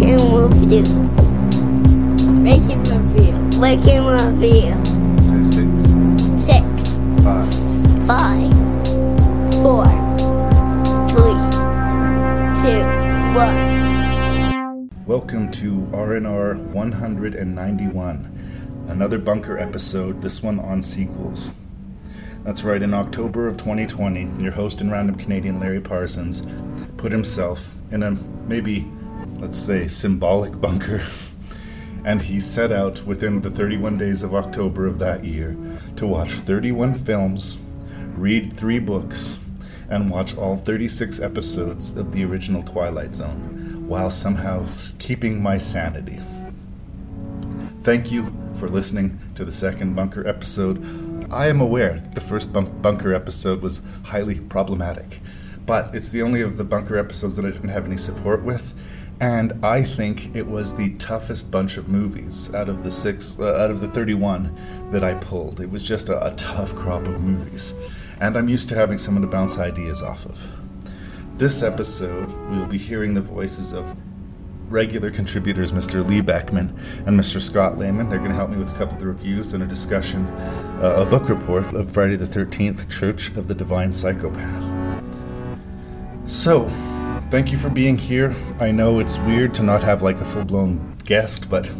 I can move you. Making reveal. Making reveal. Say six, Six, five, five, four, three, two, one. Welcome to RNR 191, another bunker episode, this one on sequels. That's right, in October of 2020, your host and random Canadian Larry Parsons put himself in a maybe, let's say, symbolic bunker. And he set out within the 31 days of October of that year to watch 31 films, read three books, and watch all 36 episodes of the original Twilight Zone while somehow keeping my sanity. Thank you for listening to the second bunker episode. I am aware the first bunk- bunker episode was highly problematic, but it's the only of the bunker episodes that I didn't have any support with, and I think it was the toughest bunch of movies out of the six, uh, out of the 31 that I pulled. It was just a, a tough crop of movies, and I'm used to having someone to bounce ideas off of. This episode, we'll be hearing the voices of regular contributors, Mr. Lee Beckmann and Mr. Scott Lehmann. They're going to help me with a couple of the reviews and a discussion, uh, a book report of Friday the 13th, Church of the Divine Psychopath. So, thank you for being here. I know it's weird to not have like a full blown guest, but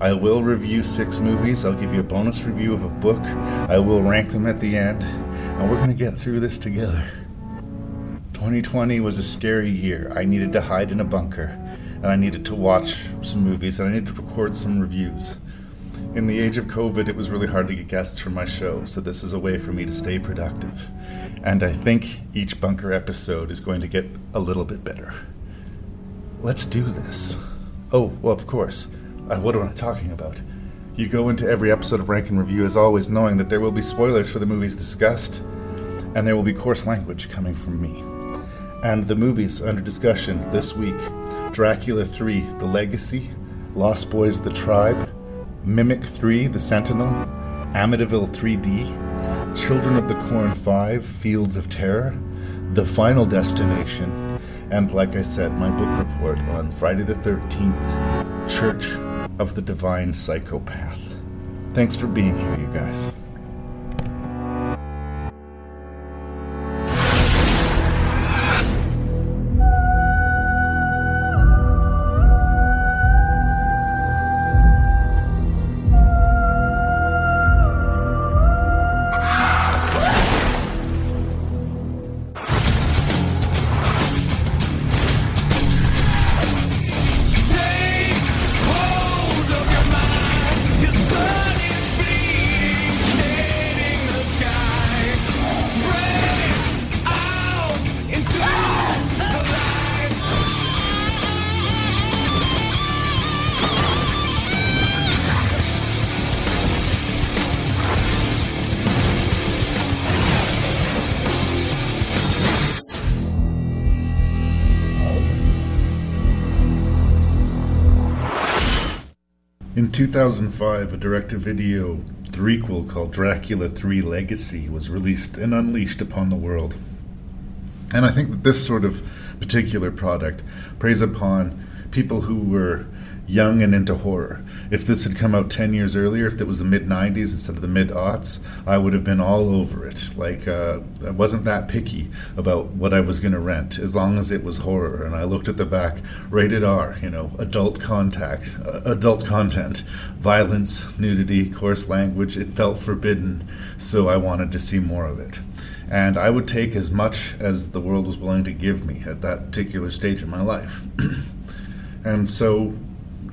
I will review six movies. I'll give you a bonus review of a book. I will rank them at the end, and we're going to get through this together. 2020 was a scary year. I needed to hide in a bunker, and I needed to watch some movies, and I needed to record some reviews. In the age of COVID, it was really hard to get guests for my show, so this is a way for me to stay productive. And I think each bunker episode is going to get a little bit better. Let's do this. Oh, well, of course. Uh, what am I talking about? You go into every episode of Rank and Review as always knowing that there will be spoilers for the movies discussed, and there will be coarse language coming from me. And the movies under discussion this week Dracula 3 The Legacy, Lost Boys The Tribe, Mimic 3 The Sentinel, Amityville 3D, Children of the Corn 5 Fields of Terror, The Final Destination, and like I said, my book report on Friday the 13th Church of the Divine Psychopath. Thanks for being here, you guys. 2005, a direct-to-video threequel called Dracula 3 Legacy was released and unleashed upon the world. And I think that this sort of particular product preys upon people who were young and into horror. If this had come out 10 years earlier, if it was the mid 90s instead of the mid aughts, I would have been all over it. Like, uh, I wasn't that picky about what I was going to rent, as long as it was horror. And I looked at the back, rated R, you know, adult contact, uh, adult content, violence, nudity, coarse language. It felt forbidden, so I wanted to see more of it. And I would take as much as the world was willing to give me at that particular stage in my life. and so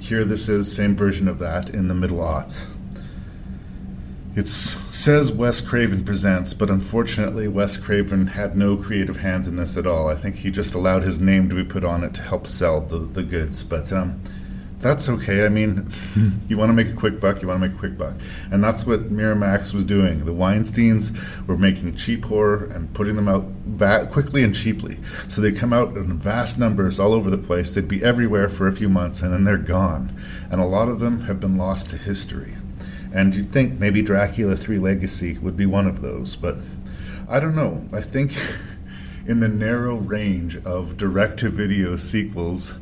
here this is, same version of that in the middle aughts. It says Wes Craven presents, but unfortunately, Wes Craven had no creative hands in this at all. I think he just allowed his name to be put on it to help sell the, the goods. But um, that's okay. I mean, you want to make a quick buck, you want to make a quick buck. And that's what Miramax was doing. The Weinsteins were making cheap horror and putting them out va- quickly and cheaply. So they come out in vast numbers all over the place. They'd be everywhere for a few months and then they're gone. And a lot of them have been lost to history. And you'd think maybe Dracula 3 Legacy would be one of those, but I don't know. I think in the narrow range of direct to video sequels,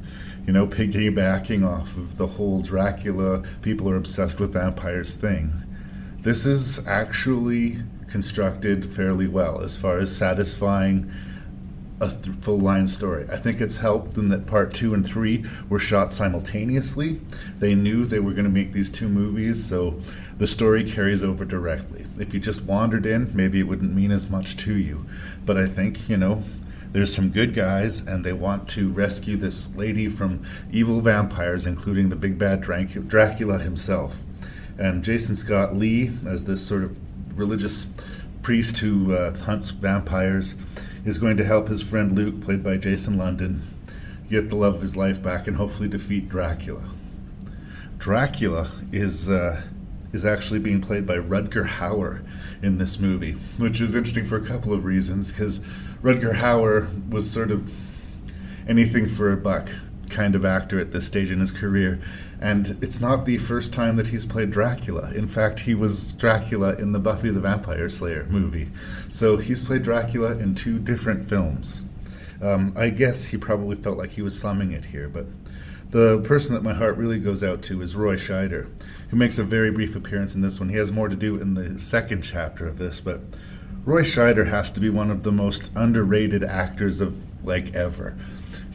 you know, piggybacking off of the whole Dracula, people are obsessed with vampires thing, this is actually constructed fairly well as far as satisfying a th- full line story. I think it's helped in that part two and three were shot simultaneously. They knew they were going to make these two movies, so the story carries over directly. If you just wandered in, maybe it wouldn't mean as much to you. But I think, you know, there's some good guys, and they want to rescue this lady from evil vampires, including the big bad Dracula himself. And Jason Scott Lee, as this sort of religious priest who uh, hunts vampires, is going to help his friend Luke, played by Jason London, get the love of his life back and hopefully defeat Dracula. Dracula is uh, is actually being played by Rutger Hauer in this movie, which is interesting for a couple of reasons. Because Rutger Hauer was sort of anything for a buck kind of actor at this stage in his career. And it's not the first time that he's played Dracula. In fact, he was Dracula in the Buffy the Vampire Slayer movie. So he's played Dracula in two different films. Um, I guess he probably felt like he was slumming it here, but the person that my heart really goes out to is Roy Scheider, who makes a very brief appearance in this one. He has more to do in the second chapter of this, but Roy Scheider has to be one of the most underrated actors of like ever.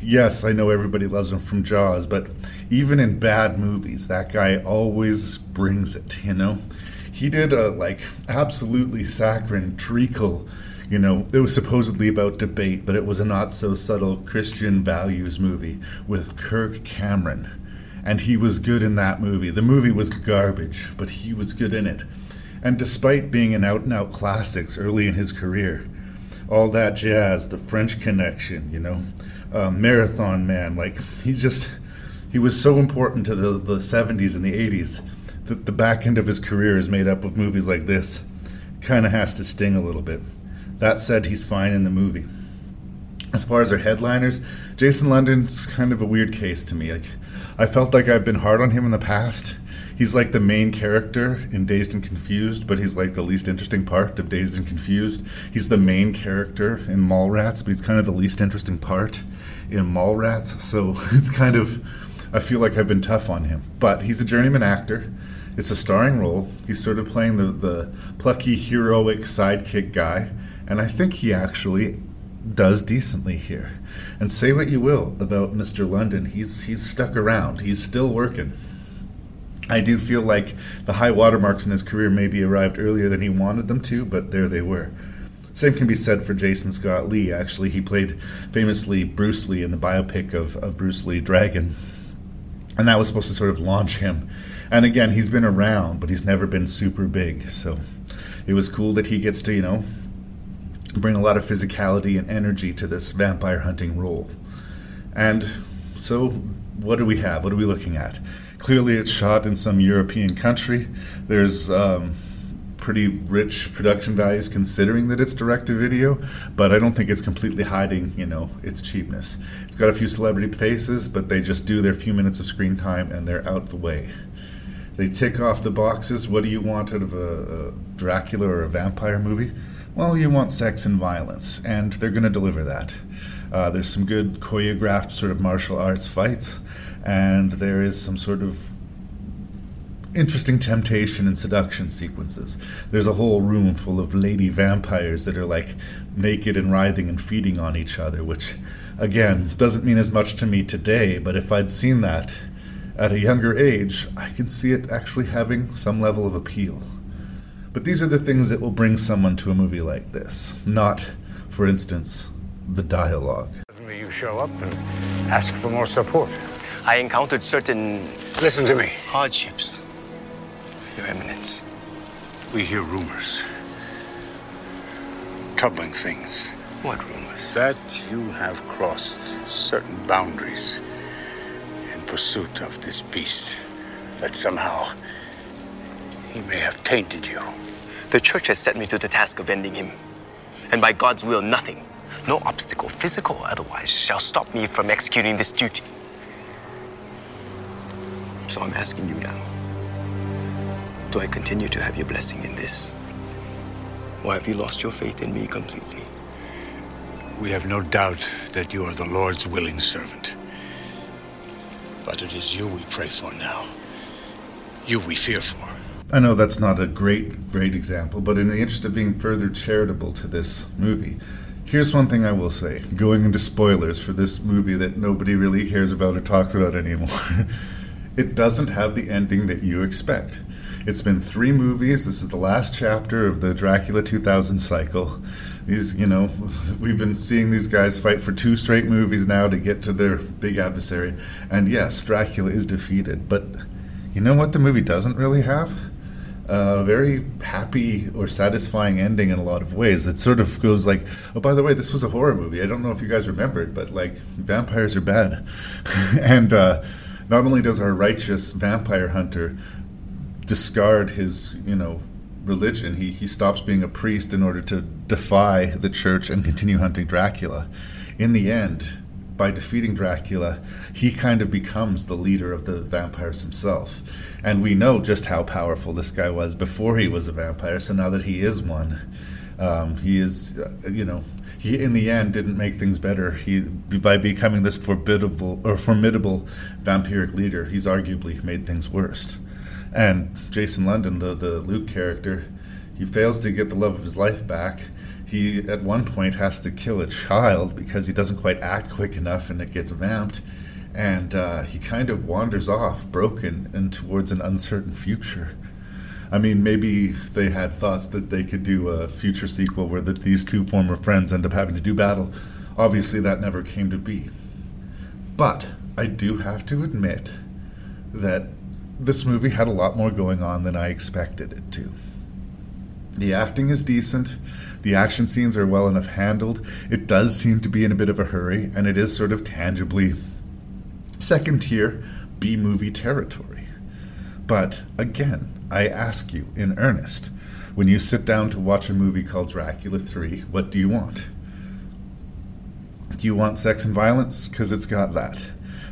Yes, I know everybody loves him from Jaws, but even in bad movies, that guy always brings it, you know? He did a like absolutely saccharine treacle you know, it was supposedly about debate, but it was a not so subtle Christian values movie with Kirk Cameron. And he was good in that movie. The movie was garbage, but he was good in it. And despite being an out and out classics early in his career, all that jazz, the French connection, you know, uh, Marathon Man, like, he's just, he was so important to the, the 70s and the 80s that the back end of his career is made up of movies like this. Kind of has to sting a little bit. That said, he's fine in the movie. As far as our headliners, Jason London's kind of a weird case to me. Like, I felt like I've been hard on him in the past. He's like the main character in Dazed and Confused, but he's like the least interesting part of Dazed and Confused. He's the main character in Mallrats, but he's kind of the least interesting part in Mallrats. So it's kind of, I feel like I've been tough on him. But he's a journeyman actor. It's a starring role. He's sort of playing the, the plucky, heroic sidekick guy and I think he actually does decently here. And say what you will about Mr. London, he's he's stuck around. He's still working. I do feel like the high watermarks in his career maybe arrived earlier than he wanted them to, but there they were. Same can be said for Jason Scott Lee. Actually, he played famously Bruce Lee in the biopic of, of Bruce Lee Dragon. And that was supposed to sort of launch him. And again, he's been around, but he's never been super big. So it was cool that he gets to, you know, bring a lot of physicality and energy to this vampire hunting role. And so, what do we have? What are we looking at? Clearly, it's shot in some European country. There's um, pretty rich production values considering that it's direct to video, but I don't think it's completely hiding, you know, its cheapness. It's got a few celebrity faces, but they just do their few minutes of screen time and they're out the way. They tick off the boxes. What do you want out of a, a Dracula or a vampire movie? Well, you want sex and violence, and they're going to deliver that. Uh, there's some good choreographed sort of martial arts fights, and there is some sort of interesting temptation and seduction sequences. There's a whole room full of lady vampires that are like naked and writhing and feeding on each other, which, again, doesn't mean as much to me today, but if I'd seen that at a younger age, I can see it actually having some level of appeal. But these are the things that will bring someone to a movie like this, not, for instance, the dialogue. Suddenly you show up and ask for more support. I encountered certain Listen to me. hardships, Your Eminence. We hear rumors. Troubling things. What rumors? That you have crossed certain boundaries in pursuit of this beast. That somehow he may have tainted you. The church has set me to the task of ending him. And by God's will, nothing, no obstacle, physical or otherwise, shall stop me from executing this duty. So I'm asking you now do I continue to have your blessing in this? Or have you lost your faith in me completely? We have no doubt that you are the Lord's willing servant. But it is you we pray for now. You we fear for. I know that's not a great, great example, but in the interest of being further charitable to this movie, here's one thing I will say going into spoilers for this movie that nobody really cares about or talks about anymore. it doesn't have the ending that you expect. It's been three movies. This is the last chapter of the Dracula 2000 cycle. These, you know, we've been seeing these guys fight for two straight movies now to get to their big adversary. And yes, Dracula is defeated. But you know what the movie doesn't really have? A very happy or satisfying ending in a lot of ways. It sort of goes like, oh, by the way, this was a horror movie. I don't know if you guys remember it, but like, vampires are bad. and uh, not only does our righteous vampire hunter discard his, you know, religion. He he stops being a priest in order to defy the church and continue hunting Dracula. In the end, by defeating Dracula, he kind of becomes the leader of the vampires himself. And we know just how powerful this guy was before he was a vampire. So now that he is one, um, he is, uh, you know, he in the end didn't make things better. He by becoming this formidable or formidable vampiric leader, he's arguably made things worse. And Jason London, the the Luke character, he fails to get the love of his life back. He at one point has to kill a child because he doesn't quite act quick enough, and it gets vamped. And uh, he kind of wanders off, broken, and towards an uncertain future. I mean, maybe they had thoughts that they could do a future sequel where that these two former friends end up having to do battle. Obviously, that never came to be. But I do have to admit that this movie had a lot more going on than I expected it to. The acting is decent. The action scenes are well enough handled. It does seem to be in a bit of a hurry, and it is sort of tangibly second tier B movie territory. But again, I ask you in earnest when you sit down to watch a movie called Dracula 3, what do you want? Do you want sex and violence? Because it's got that.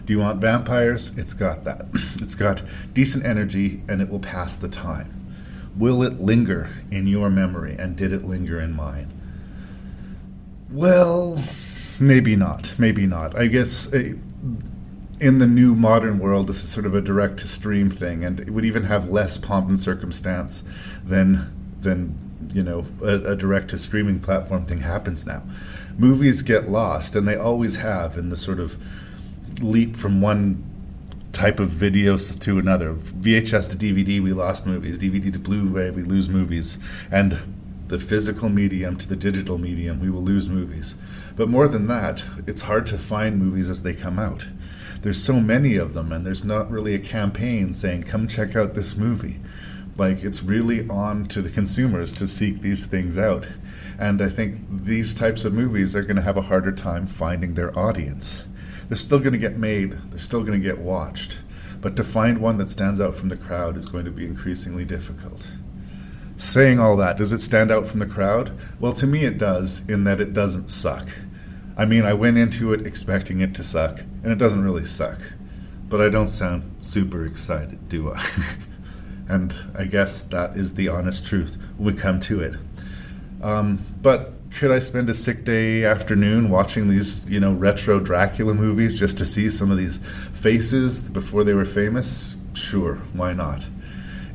Do you want vampires? It's got that. It's got decent energy and it will pass the time. Will it linger in your memory and did it linger in mine? Well, maybe not. Maybe not. I guess uh, in the new modern world, this is sort of a direct to stream thing, and it would even have less pomp and circumstance than than you know a, a direct to streaming platform thing happens now. Movies get lost, and they always have in the sort of leap from one type of videos to another. VHS to DVD, we lost movies. DVD to Blu-ray, we lose movies. And the physical medium to the digital medium, we will lose movies. But more than that, it's hard to find movies as they come out. There's so many of them, and there's not really a campaign saying, come check out this movie. Like, it's really on to the consumers to seek these things out. And I think these types of movies are going to have a harder time finding their audience they're still going to get made, they're still going to get watched. But to find one that stands out from the crowd is going to be increasingly difficult. Saying all that, does it stand out from the crowd? Well, to me, it does, in that it doesn't suck. I mean, I went into it expecting it to suck, and it doesn't really suck. But I don't sound super excited, do I? and I guess that is the honest truth when we come to it. Um, but could I spend a sick day afternoon watching these, you know, retro Dracula movies just to see some of these faces before they were famous? Sure, why not?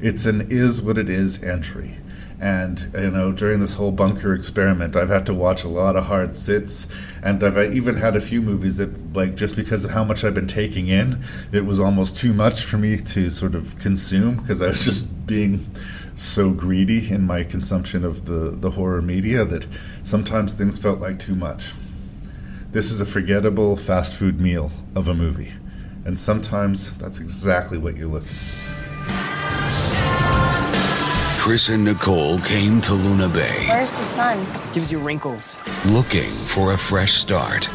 It's an is what it is entry. And, you know, during this whole bunker experiment, I've had to watch a lot of hard sits. And I've uh, even had a few movies that, like, just because of how much I've been taking in, it was almost too much for me to sort of consume because I was just being so greedy in my consumption of the, the horror media that sometimes things felt like too much. This is a forgettable fast food meal of a movie, and sometimes that's exactly what you're looking for. Chris and Nicole came to Luna Bay Where's the sun? Gives you wrinkles. looking for a fresh start.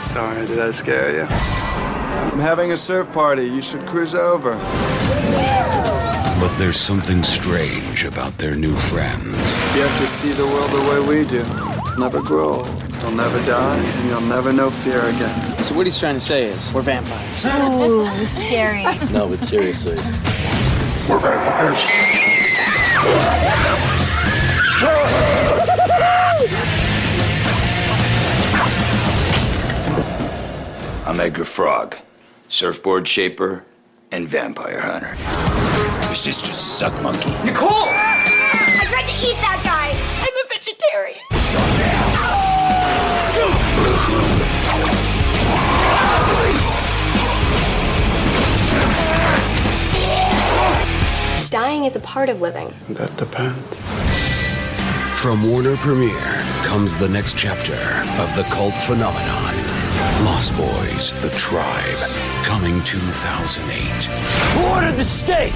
Sorry, did I scare you? I'm having a surf party. You should cruise over. But there's something strange about their new friends. You have to see the world the way we do. Never grow old. You'll never die, and you'll never know fear again. So what he's trying to say is, we're vampires. Ooh, scary. No, but seriously. I'm Edgar Frog, surfboard shaper and vampire hunter. Your sister's a suck monkey. Nicole! I tried to eat that guy. I'm a vegetarian. Dying is a part of living. That depends. From Warner Premiere comes the next chapter of the cult phenomenon Lost Boys The Tribe, coming 2008. Who ordered the steak?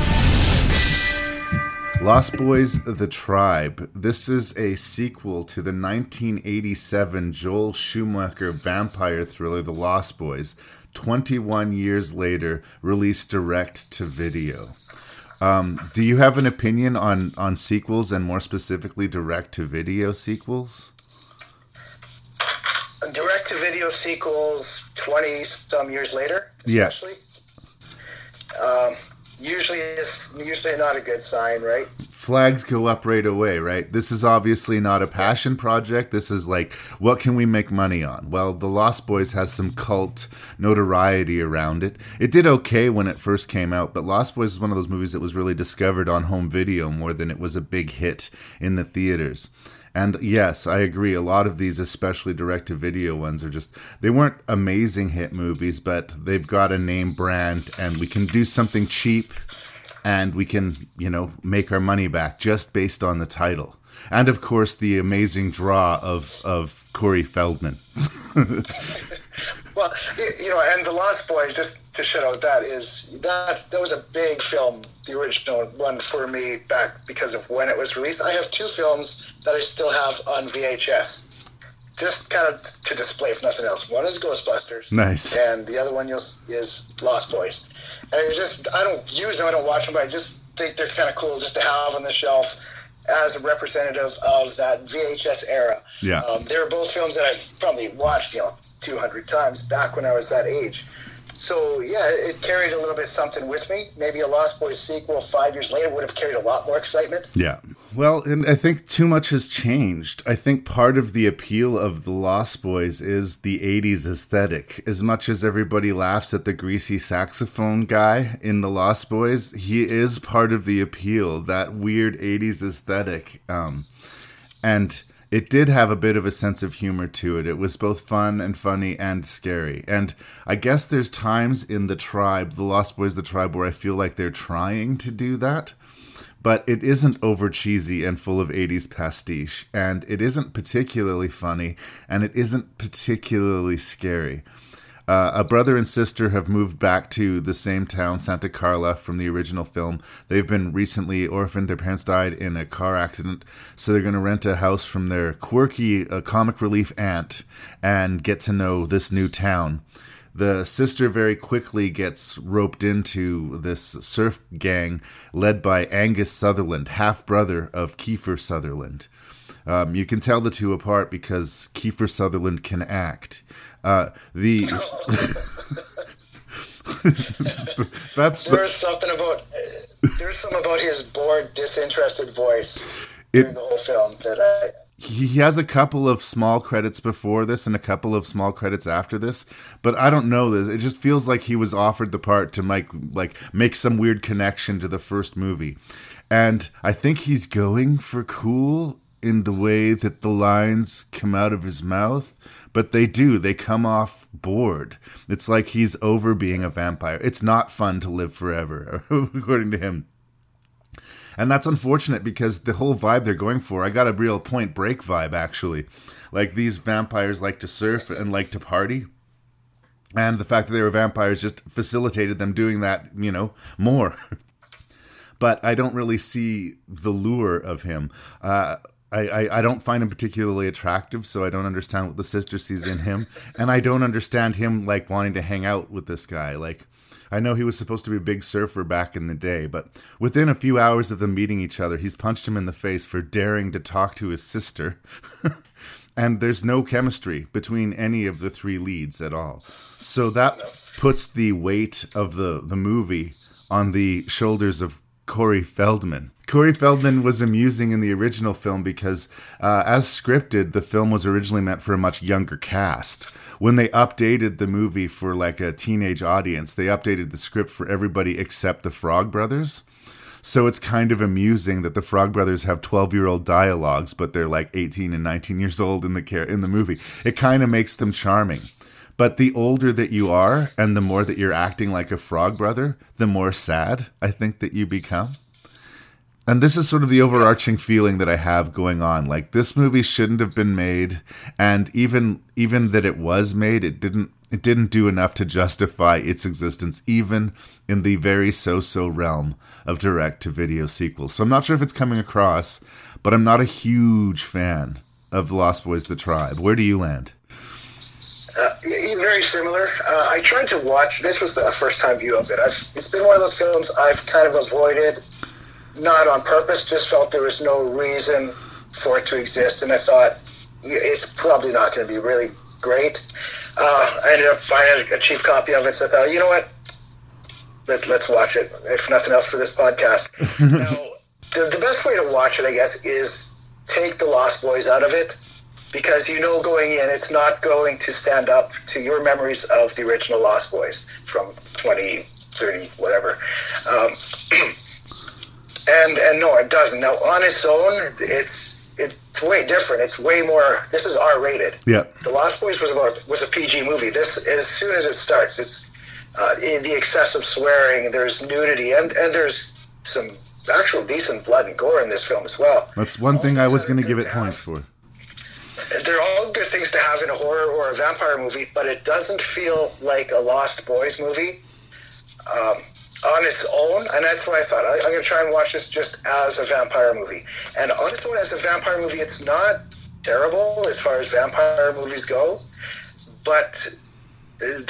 Lost Boys The Tribe. This is a sequel to the 1987 Joel Schumacher vampire thriller The Lost Boys, 21 years later, released direct to video. Um, do you have an opinion on, on sequels and more specifically direct to video sequels? direct to video sequels 20 some years later Yeah. um, usually it's usually not a good sign right flags go up right away, right? This is obviously not a passion project. This is like, what can we make money on? Well, The Lost Boys has some cult notoriety around it. It did okay when it first came out, but Lost Boys is one of those movies that was really discovered on home video more than it was a big hit in the theaters. And yes, I agree. A lot of these, especially direct to video ones, are just, they weren't amazing hit movies, but they've got a name brand and we can do something cheap and we can, you know, make our money back just based on the title. And of course, the amazing draw of, of Corey Feldman. well you, know and the lost boys just to shout out that is that that was a big film the original one for me back because of when it was released i have two films that i still have on vhs just kind of to display if nothing else one is ghostbusters Nice. and the other one is lost boys it just i don't use them i don't watch them but i just think they're kind of cool just to have on the shelf as a representative of that VHS era. Yeah. Um, they were both films that I've probably watched, you know, 200 times back when I was that age. So, yeah, it carried a little bit something with me. Maybe a Lost Boys sequel five years later would have carried a lot more excitement. Yeah. Well, and I think too much has changed. I think part of the appeal of the Lost Boys is the 80s aesthetic. As much as everybody laughs at the greasy saxophone guy in the Lost Boys, he is part of the appeal, that weird 80s aesthetic. Um, and it did have a bit of a sense of humor to it. It was both fun and funny and scary. And I guess there's times in the tribe, the Lost Boys, the tribe, where I feel like they're trying to do that but it isn't over cheesy and full of 80s pastiche, and it isn't particularly funny, and it isn't particularly scary. Uh, a brother and sister have moved back to the same town, Santa Carla, from the original film. They've been recently orphaned. Their parents died in a car accident, so they're going to rent a house from their quirky uh, comic relief aunt and get to know this new town the sister very quickly gets roped into this surf gang led by Angus Sutherland, half brother of Kiefer Sutherland. Um, you can tell the two apart because Kiefer Sutherland can act. Uh, the that's the, There's something about there's something about his bored, disinterested voice during the whole film that I he has a couple of small credits before this and a couple of small credits after this but i don't know this. It just feels like he was offered the part to make like make some weird connection to the first movie. And i think he's going for cool in the way that the lines come out of his mouth but they do. They come off bored. It's like he's over being a vampire. It's not fun to live forever according to him and that's unfortunate because the whole vibe they're going for, I got a real point break vibe actually. Like these vampires like to surf and like to party. And the fact that they were vampires just facilitated them doing that, you know, more. but I don't really see the lure of him. Uh, I, I, I don't find him particularly attractive, so I don't understand what the sister sees in him, and I don't understand him like wanting to hang out with this guy. Like, I know he was supposed to be a big surfer back in the day, but within a few hours of them meeting each other, he's punched him in the face for daring to talk to his sister. and there's no chemistry between any of the three leads at all. So that puts the weight of the, the movie on the shoulders of Corey Feldman. Corey Feldman was amusing in the original film because, uh, as scripted, the film was originally meant for a much younger cast. When they updated the movie for like a teenage audience, they updated the script for everybody except the Frog Brothers. So it's kind of amusing that the Frog Brothers have 12-year-old dialogues, but they're like 18 and 19 years old in the in the movie. It kind of makes them charming. But the older that you are and the more that you're acting like a frog brother, the more sad I think that you become. And this is sort of the overarching feeling that I have going on. Like this movie shouldn't have been made, and even even that it was made, it didn't it didn't do enough to justify its existence, even in the very so-so realm of direct-to-video sequels. So I'm not sure if it's coming across, but I'm not a huge fan of Lost Boys: The Tribe. Where do you land? Uh, very similar. Uh, I tried to watch. This was the first time view of it. I've, it's been one of those films I've kind of avoided, not on purpose. Just felt there was no reason for it to exist, and I thought it's probably not going to be really great. Uh, I ended up finding a cheap copy of it, so I thought, you know what? Let, let's watch it, if nothing else, for this podcast. now, the, the best way to watch it, I guess, is take the Lost Boys out of it because you know going in it's not going to stand up to your memories of the original Lost Boys from 20, 30, whatever. Um, and and no, it doesn't. Now on its own, it's it's way different. It's way more. This is R rated. Yeah. The Lost Boys was about was a PG movie. This as soon as it starts, it's uh, in the excessive swearing. There's nudity and and there's some actual decent blood and gore in this film as well. That's one thing I was going to give it points for. They're all good things to have in a horror or a vampire movie, but it doesn't feel like a Lost Boys movie um, on its own. And that's what I thought. I, I'm going to try and watch this just as a vampire movie. And on its own, as a vampire movie, it's not terrible as far as vampire movies go. But uh,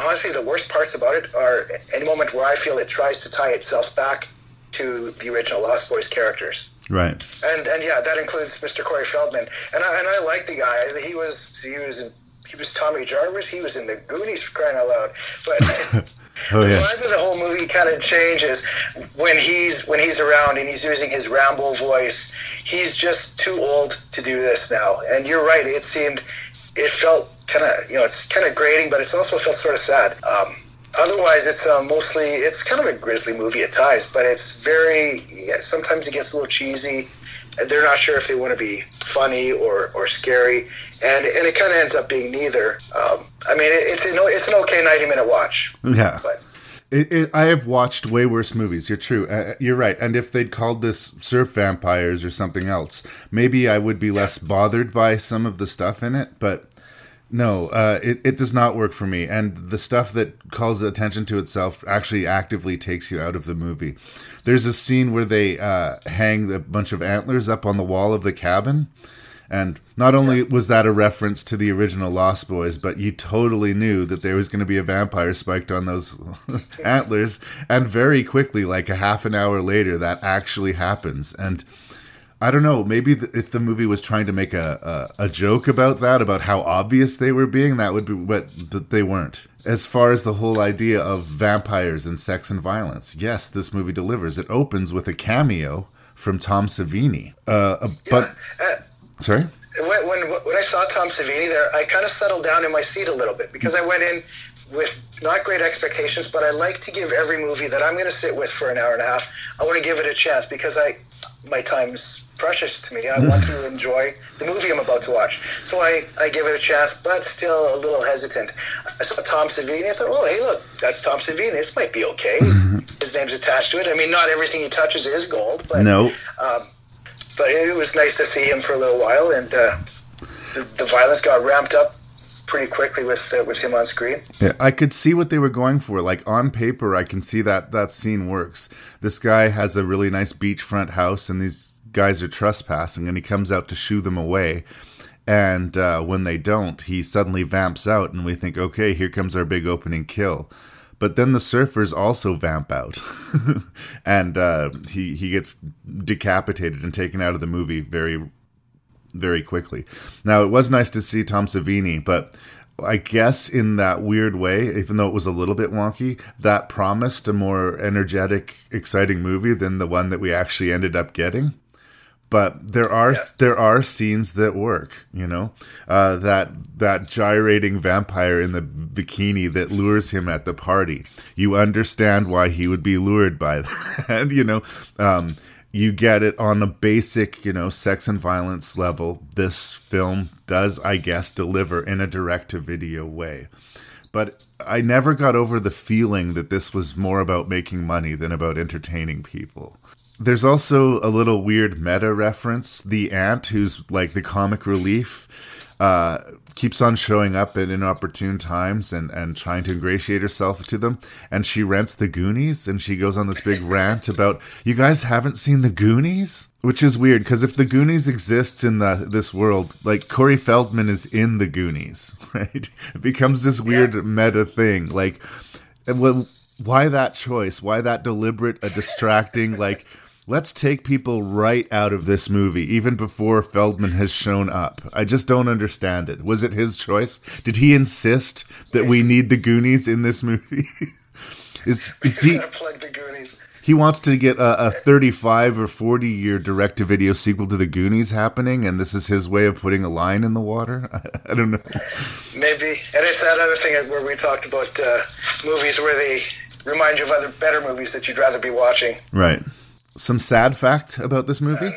honestly, the worst parts about it are any moment where I feel it tries to tie itself back to the original Lost Boys characters. Right. And and yeah, that includes Mr. Corey Feldman. And I, and I like the guy. He was he was in, he was Tommy Jarvis. He was in the Goonies for crying out loud. But Oh the yes. vibe of the whole movie kind of changes when he's when he's around and he's using his ramble voice. He's just too old to do this now. And you're right. It seemed it felt kind of you know it's kind of grating, but it's also felt sort of sad. Um, otherwise, it's uh, mostly it's kind of a grisly movie at times, but it's very yeah, sometimes it gets a little cheesy. They're not sure if they want to be funny or, or scary, and and it kind of ends up being neither. Um, I mean, it, it's an it's an okay ninety minute watch. Yeah. But It, it, I have watched way worse movies. You're true. Uh, you're right. And if they'd called this surf vampires or something else, maybe I would be less bothered by some of the stuff in it. But no, uh, it, it does not work for me. And the stuff that calls attention to itself actually actively takes you out of the movie. There's a scene where they uh, hang a bunch of antlers up on the wall of the cabin. And not only was that a reference to the original Lost Boys, but you totally knew that there was going to be a vampire spiked on those antlers. And very quickly, like a half an hour later, that actually happens. And I don't know, maybe th- if the movie was trying to make a, a, a joke about that, about how obvious they were being, that would be what, but they weren't. As far as the whole idea of vampires and sex and violence, yes, this movie delivers. It opens with a cameo from Tom Savini. Uh, but, uh, sorry? when, when when I saw Tom Savini there, I kind of settled down in my seat a little bit because I went in with not great expectations, but I like to give every movie that I'm going to sit with for an hour and a half. I want to give it a chance because I my time's precious to me. I want to enjoy the movie I'm about to watch, so I I give it a chance, but still a little hesitant. I saw Tom Savini. I thought, oh hey, look, that's Tom Savini. This might be okay. His name's attached to it. I mean, not everything he touches is gold, but No. um, but it was nice to see him for a little while, and uh, the, the violence got ramped up pretty quickly with uh, with him on screen. Yeah, I could see what they were going for. Like on paper, I can see that that scene works. This guy has a really nice beachfront house, and these guys are trespassing, and he comes out to shoo them away. And uh, when they don't, he suddenly vamps out, and we think, okay, here comes our big opening kill. But then the surfers also vamp out, and uh, he he gets decapitated and taken out of the movie very very quickly. Now, it was nice to see Tom Savini, but I guess in that weird way, even though it was a little bit wonky, that promised a more energetic, exciting movie than the one that we actually ended up getting. But there are yeah. there are scenes that work, you know, uh, that that gyrating vampire in the bikini that lures him at the party. You understand why he would be lured by that, you know. Um, you get it on a basic, you know, sex and violence level. This film does, I guess, deliver in a direct to video way. But I never got over the feeling that this was more about making money than about entertaining people. There's also a little weird meta reference. The aunt, who's like the comic relief, uh, keeps on showing up at inopportune times and, and trying to ingratiate herself to them. And she rents the Goonies and she goes on this big rant about, you guys haven't seen the Goonies? Which is weird because if the Goonies exists in the this world, like Corey Feldman is in the Goonies, right? It becomes this weird yeah. meta thing. Like, well, why that choice? Why that deliberate, a distracting, like let's take people right out of this movie even before Feldman has shown up. I just don't understand it. Was it his choice? Did he insist that we need the Goonies in this movie? is is he He wants to get a, a 35 or 40 year direct to video sequel to the Goonies happening, and this is his way of putting a line in the water. I, I don't know. Maybe, and it's that other thing where we talked about uh, movies where they remind you of other better movies that you'd rather be watching. Right some sad fact about this movie.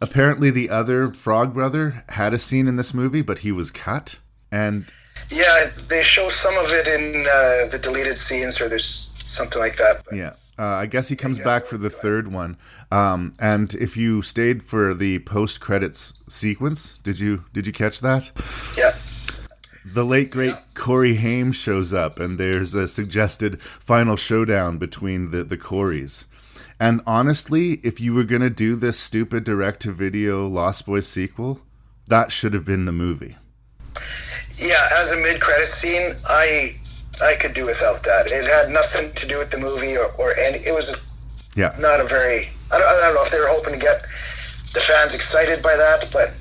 Apparently, the other Frog Brother had a scene in this movie, but he was cut. And yeah, they show some of it in uh, the deleted scenes, or there's something like that. But. Yeah. Uh, I guess he comes yeah, back for the third one. Um, and if you stayed for the post credits sequence, did you did you catch that? Yeah. The late great yeah. Corey Haim shows up, and there's a suggested final showdown between the the Coreys. And honestly, if you were going to do this stupid direct to video Lost Boys sequel, that should have been the movie. Yeah, as a mid credit scene, I I could do without that. It had nothing to do with the movie or, or any. It was yeah. not a very. I don't, I don't know if they were hoping to get the fans excited by that, but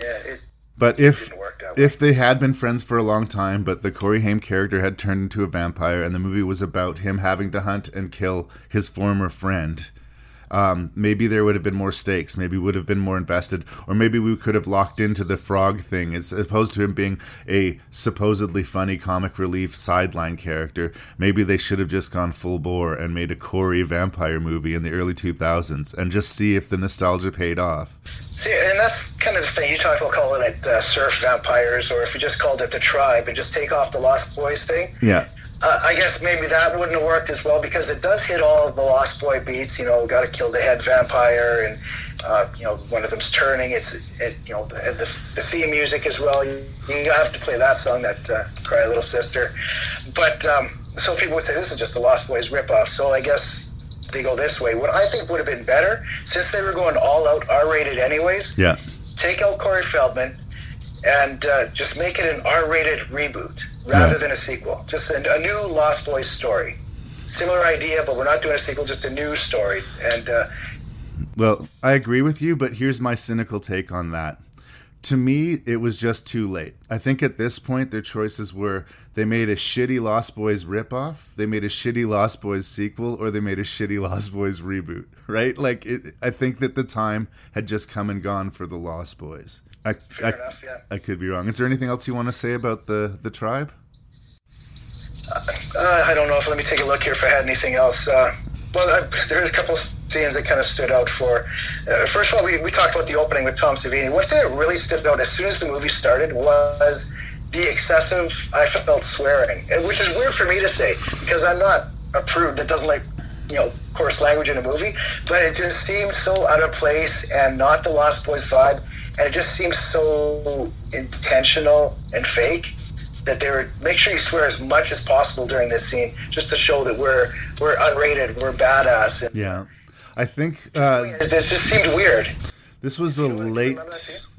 yeah, it, but if if they had been friends for a long time, but the Corey Haim character had turned into a vampire, and the movie was about him having to hunt and kill his former friend, um, maybe there would have been more stakes. Maybe would have been more invested, or maybe we could have locked into the frog thing as opposed to him being a supposedly funny comic relief sideline character. Maybe they should have just gone full bore and made a Corey vampire movie in the early 2000s and just see if the nostalgia paid off. See, and that's kind of the thing you talk about calling it uh, surf vampires, or if you just called it the tribe and just take off the Lost Boys thing. Yeah uh, I guess maybe that wouldn't have worked as well because it does hit all of the Lost Boy beats. You know, got to kill the head vampire, and uh, you know one of them's turning. It's it, you know the, the, the theme music as well. You, you, have to play that song, that uh, "Cry a Little Sister." But um, so people would say this is just the Lost Boys ripoff. So I guess they go this way. What I think would have been better, since they were going all out R-rated anyways. Yeah. Take out Corey Feldman and uh, just make it an R-rated reboot rather yeah. than a sequel. Just a, a, new Lost Boys story. Similar idea, but we're not doing a sequel. Just a new story. And uh, well, I agree with you, but here's my cynical take on that. To me, it was just too late. I think at this point, their choices were they made a shitty Lost Boys ripoff, they made a shitty Lost Boys sequel, or they made a shitty Lost Boys reboot. Right? Like, it, I think that the time had just come and gone for the Lost Boys. I, I, enough, yeah. I could be wrong. Is there anything else you want to say about the the tribe? Uh, I don't know if let me take a look here if I had anything else. Uh, well, I, there's a couple of scenes that kind of stood out for. Uh, first of all, we, we talked about the opening with Tom Savini. One thing that really stood out as soon as the movie started was the excessive, I felt, swearing, which is weird for me to say because I'm not a prude that doesn't like you know, coarse language in a movie, but it just seems so out of place and not the Lost Boys vibe and it just seems so intentional and fake that they were make sure you swear as much as possible during this scene, just to show that we're we're unrated, we're badass. And Yeah. I think uh, it, just seemed weird. This was a late.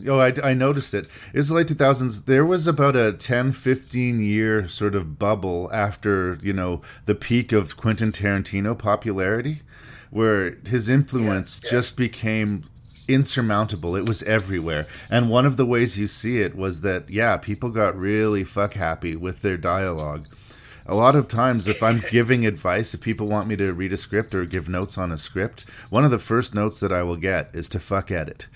Oh, I, I noticed it. It was the late 2000s. There was about a 10, 15 year sort of bubble after, you know, the peak of Quentin Tarantino popularity, where his influence just became insurmountable. It was everywhere. And one of the ways you see it was that, yeah, people got really fuck happy with their dialogue. A lot of times, if I'm giving advice, if people want me to read a script or give notes on a script, one of the first notes that I will get is to fuck edit.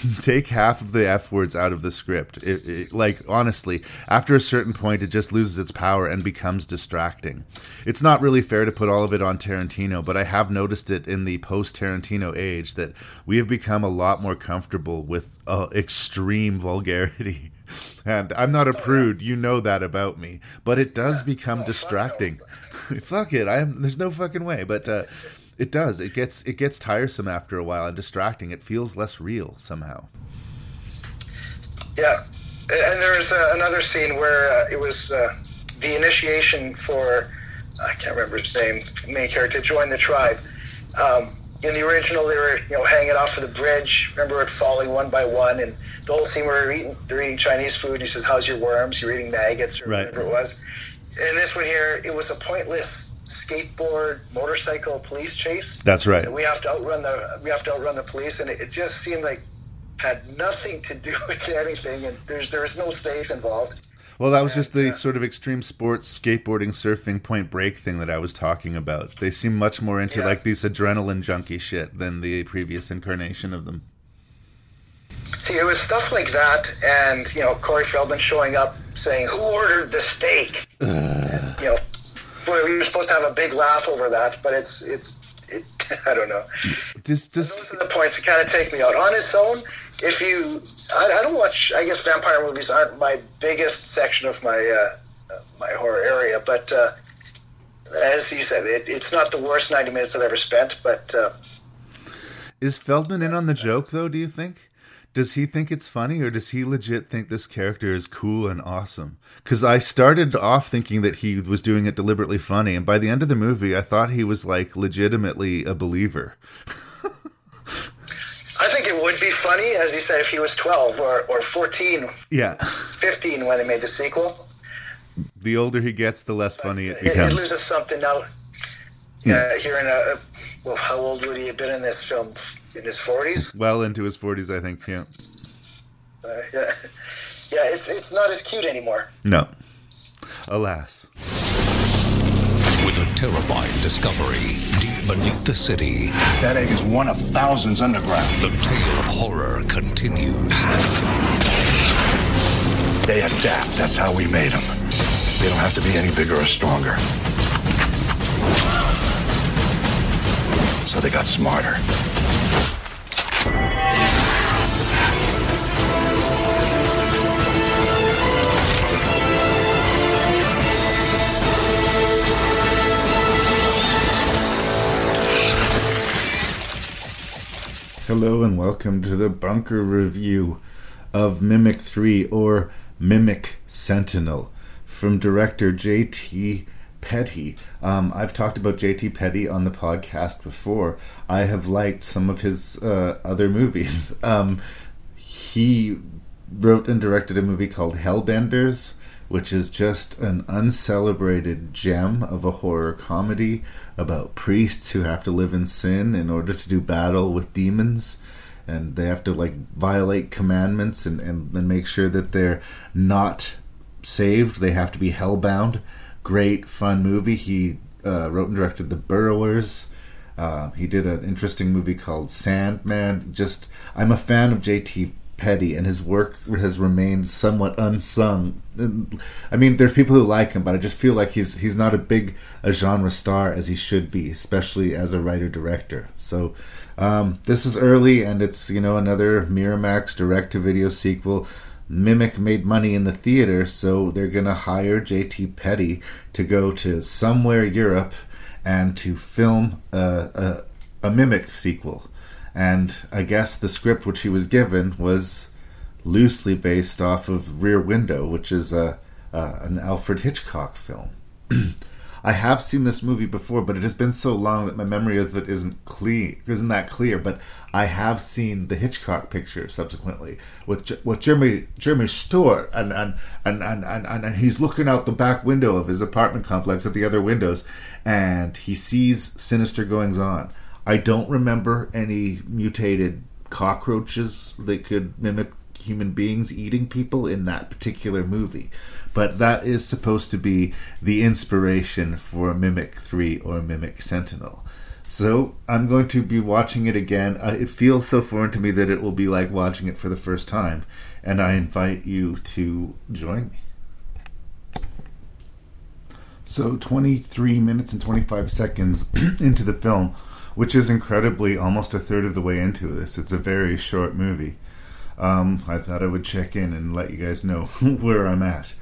Take half of the F words out of the script. It, it, like, honestly, after a certain point, it just loses its power and becomes distracting. It's not really fair to put all of it on Tarantino, but I have noticed it in the post Tarantino age that we have become a lot more comfortable with uh, extreme vulgarity. And I'm not a prude, you know that about me. But it does become distracting. Fuck it, I am. There's no fucking way. But uh, it does. It gets it gets tiresome after a while and distracting. It feels less real somehow. Yeah, and there's uh, another scene where uh, it was uh, the initiation for I can't remember his name, main character, join the tribe. Um, in the original, they were you know hanging off of the bridge. Remember it falling one by one, and the whole scene where they're eating, they're eating Chinese food. And He says, "How's your worms? You're eating maggots, or Right. whatever it was." And this one here, it was a pointless skateboard motorcycle police chase. That's right. And we have to outrun the we have to outrun the police, and it, it just seemed like had nothing to do with anything, and there's there's no stakes involved. Well, that was just the uh, sort of extreme sports, skateboarding, surfing, point break thing that I was talking about. They seem much more into like these adrenaline junkie shit than the previous incarnation of them. See, it was stuff like that, and you know, Corey Feldman showing up saying, "Who ordered the steak?" You know, we were supposed to have a big laugh over that, but it's it's it, I don't know. Just, just Those are the points that kind of take me out. On its own, if you, I, I don't watch. I guess vampire movies aren't my biggest section of my uh, uh, my horror area, but uh, as you said, it, it's not the worst ninety minutes I've ever spent. But uh, Is Feldman in on the joke though? Do you think? Does he think it's funny, or does he legit think this character is cool and awesome? Because I started off thinking that he was doing it deliberately funny, and by the end of the movie, I thought he was like legitimately a believer. I think it would be funny, as you said, if he was twelve or, or 14, Yeah. 15 when they made the sequel. The older he gets, the less funny it It, it becomes. loses something now. Uh, here in a, well, how old would he have been in this film? In his forties? Well into his forties, I think. Yeah. Uh, yeah, yeah. It's it's not as cute anymore. No. Alas. With a terrifying discovery deep beneath the city, That egg is one of thousands underground. the tale of horror continues. They adapt. That's how we made them. They don't have to be any bigger or stronger. So they got smarter. Hello and welcome to the bunker review of Mimic 3 or Mimic Sentinel from director J.T. Petty. Um, I've talked about J.T. Petty on the podcast before. I have liked some of his uh, other movies. Um, he wrote and directed a movie called Hellbenders, which is just an uncelebrated gem of a horror comedy about priests who have to live in sin in order to do battle with demons. And they have to like violate commandments and, and, and make sure that they're not saved. They have to be hellbound. Great fun movie. He uh, wrote and directed the burrowers. Uh, he did an interesting movie called sandman. Just i'm a fan of jt petty and his work has remained somewhat unsung i mean there's people who like him but i just feel like he's he's not a big a genre star as he should be especially as a writer director. So um, this is early and it's you know another miramax direct to video sequel. Mimic made money in the theater so they're gonna hire jt petty to go to somewhere europe and to film a, a, a mimic sequel. And I guess the script which he was given was loosely based off of Rear Window, which is a, an Alfred Hitchcock film. I have seen this movie before, but it has been so long that my memory of it isn't clear, isn't that clear. But I have seen the Hitchcock picture subsequently with with Jimmy Jimmy Stewart, and and, and and and and and he's looking out the back window of his apartment complex at the other windows, and he sees sinister goings on. I don't remember any mutated cockroaches that could mimic human beings eating people in that particular movie. But that is supposed to be the inspiration for Mimic 3 or Mimic Sentinel. So I'm going to be watching it again. Uh, it feels so foreign to me that it will be like watching it for the first time. And I invite you to join me. So 23 minutes and 25 seconds into the film, which is incredibly almost a third of the way into this. It's a very short movie. Um, I thought I would check in and let you guys know where I'm at.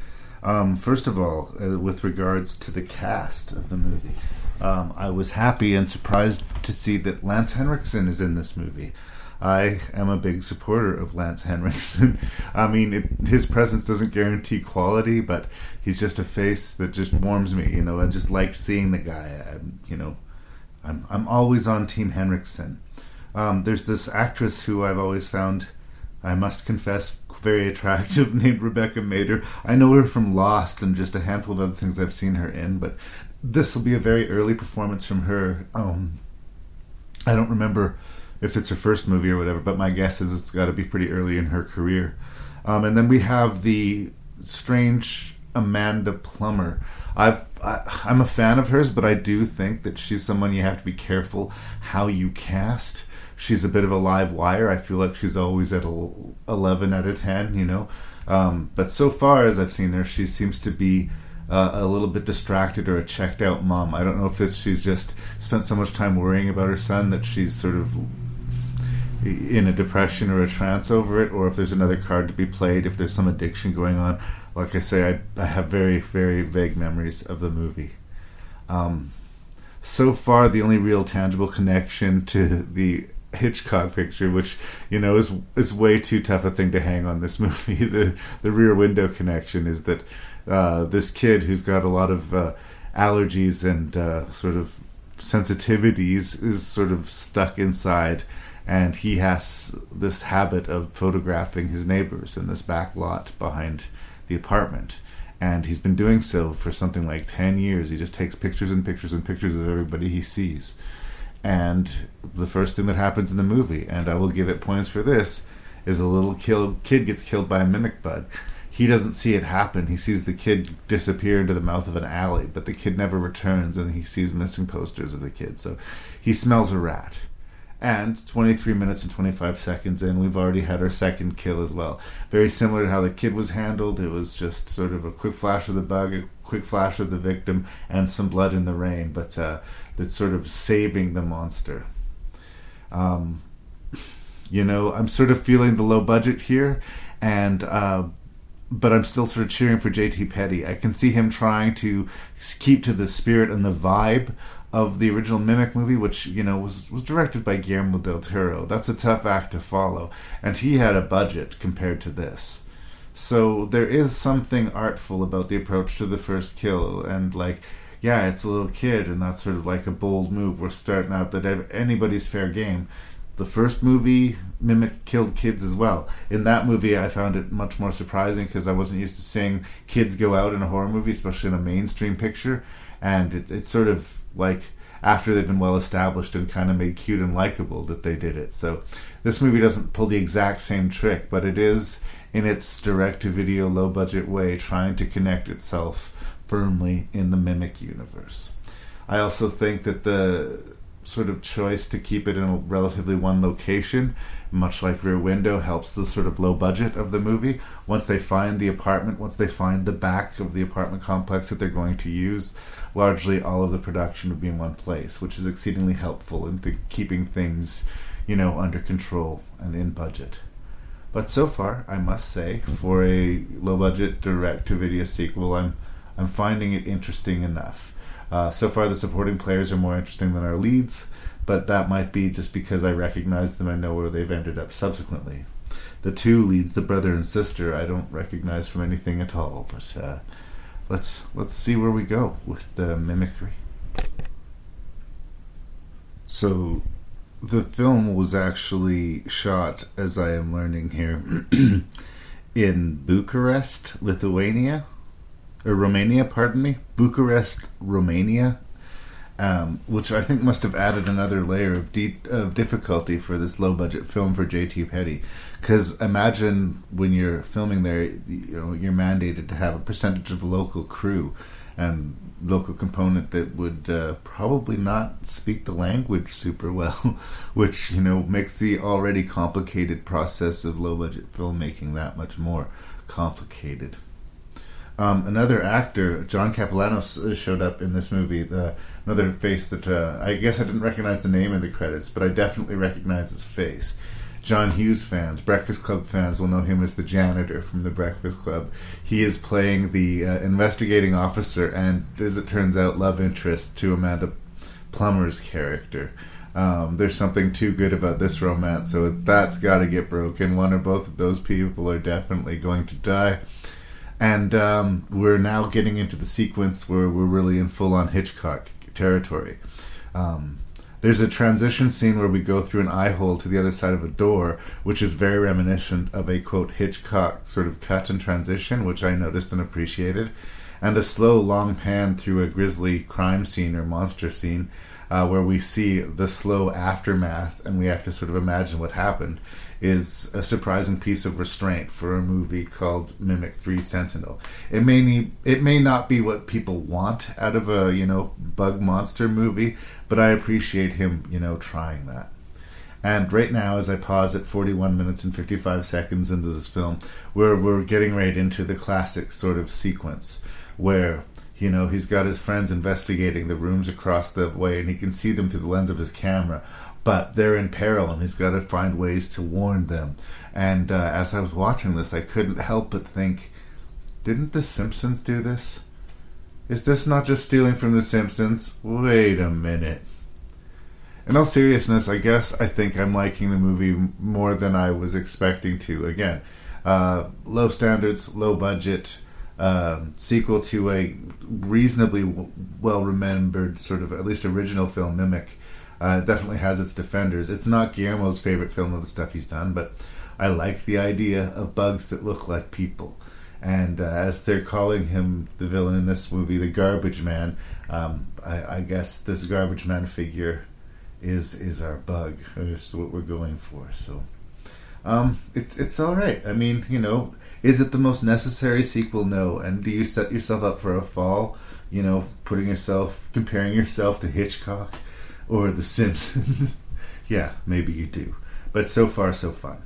Um, first of all, uh, with regards to the cast of the movie, um, I was happy and surprised to see that Lance Henriksen is in this movie. I am a big supporter of Lance Henriksen. I mean, it, his presence doesn't guarantee quality, but he's just a face that just warms me. You know, I just like seeing the guy. I, you know, I'm I'm always on Team Henriksen. Um, there's this actress who I've always found, I must confess, very attractive named Rebecca Mader. I know her from Lost and just a handful of other things I've seen her in, but this will be a very early performance from her. Um, I don't remember if it's her first movie or whatever, but my guess is it's got to be pretty early in her career. Um, and then we have the strange Amanda Plummer. I've, I, I'm a fan of hers, but I do think that she's someone you have to be careful how you cast. She's a bit of a live wire. I feel like she's always at a 11 out of 10, you know. Um, but so far as I've seen her, she seems to be uh, a little bit distracted or a checked out mom. I don't know if it's she's just spent so much time worrying about her son that she's sort of in a depression or a trance over it, or if there's another card to be played, if there's some addiction going on. Like I say, I, I have very, very vague memories of the movie. Um, so far, the only real tangible connection to the Hitchcock picture, which you know is is way too tough a thing to hang on this movie. The the rear window connection is that uh, this kid who's got a lot of uh, allergies and uh, sort of sensitivities is sort of stuck inside, and he has this habit of photographing his neighbors in this back lot behind the apartment. And he's been doing so for something like 10 years. He just takes pictures and pictures and pictures of everybody he sees and the first thing that happens in the movie, and I will give it points for this, is a little kill, kid gets killed by a mimic bug. He doesn't see it happen. He sees the kid disappear into the mouth of an alley, but the kid never returns, and he sees missing posters of the kid. So he smells a rat. And 23 minutes and 25 seconds in, we've already had our second kill as well. Very similar to how the kid was handled. It was just sort of a quick flash of the bug, a quick flash of the victim, and some blood in the rain. But uh, that's sort of saving the monster. Um, you know, I'm sort of feeling the low budget here, and uh, but I'm still sort of cheering for JT Petty. I can see him trying to keep to the spirit and the vibe of the original Mimic movie, which you know was was directed by Guillermo del Toro. That's a tough act to follow, and he had a budget compared to this. So there is something artful about the approach to the first kill, and like yeah, it's a little kid, and that's sort of like a bold move. We're starting out that anybody's fair game. The first movie, Mimic killed kids as well. In that movie, I found it much more surprising because I wasn't used to seeing kids go out in a horror movie, especially in a mainstream picture. And it, it's sort of like after they've been well established and kind of made cute and likable that they did it. So this movie doesn't pull the exact same trick, but it is in its direct to video, low budget way trying to connect itself firmly in the Mimic universe. I also think that the sort of choice to keep it in a relatively one location, much like Rear Window, helps the sort of low budget of the movie. Once they find the apartment, once they find the back of the apartment complex that they're going to use, largely all of the production would be in one place, which is exceedingly helpful in the keeping things, you know, under control and in budget. But so far, I must say, for a low budget direct to video sequel, I'm I'm finding it interesting enough. Uh, so far, the supporting players are more interesting than our leads, but that might be just because I recognize them and know where they've ended up subsequently. the two leads, the brother and sister, I don't recognize from anything at all. But uh, let's let's see where we go with the mimicry. So, the film was actually shot, as I am learning here, in Bucharest, Lithuania, or Romania. Pardon me, Bucharest, Romania. Um, which I think must have added another layer of, de- of difficulty for this low budget film for J.T. Petty. Because imagine when you're filming there, you know you're mandated to have a percentage of local crew and local component that would uh, probably not speak the language super well, which you know makes the already complicated process of low budget filmmaking that much more complicated. Um, another actor, John Capellanos, showed up in this movie. The another face that uh, I guess I didn't recognize the name in the credits, but I definitely recognize his face. John Hughes fans, Breakfast Club fans will know him as the janitor from the Breakfast Club. He is playing the uh, investigating officer and, as it turns out, love interest to Amanda Plummer's character. Um, there's something too good about this romance, so that's got to get broken. One or both of those people are definitely going to die. And um, we're now getting into the sequence where we're really in full on Hitchcock territory. Um, there's a transition scene where we go through an eye hole to the other side of a door, which is very reminiscent of a quote Hitchcock sort of cut and transition, which I noticed and appreciated, and a slow long pan through a grisly crime scene or monster scene. Uh, where we see the slow aftermath and we have to sort of imagine what happened is a surprising piece of restraint for a movie called Mimic 3 Sentinel. It may need, it may not be what people want out of a, you know, bug monster movie, but I appreciate him, you know, trying that. And right now, as I pause at 41 minutes and 55 seconds into this film, we're, we're getting right into the classic sort of sequence where, you know, he's got his friends investigating the rooms across the way and he can see them through the lens of his camera but they're in peril and he's got to find ways to warn them. And uh, as I was watching this, I couldn't help but think, didn't The Simpsons do this? Is this not just stealing from The Simpsons? Wait a minute. In all seriousness, I guess I think I'm liking the movie more than I was expecting to. Again, uh, low standards, low budget, uh, sequel to a reasonably w- well remembered, sort of at least original film, Mimic. Uh, it definitely has its defenders. It's not Guillermo's favorite film of the stuff he's done, but I like the idea of bugs that look like people. And uh, as they're calling him the villain in this movie, the Garbage Man, um, I, I, guess this Garbage Man figure is is our bug. Is what we're going for. So um, it's it's all right. I mean, you know, is it the most necessary sequel? No. And do you set yourself up for a fall? You know, putting yourself, comparing yourself to Hitchcock or The Simpsons. yeah, maybe you do. But so far, so fun.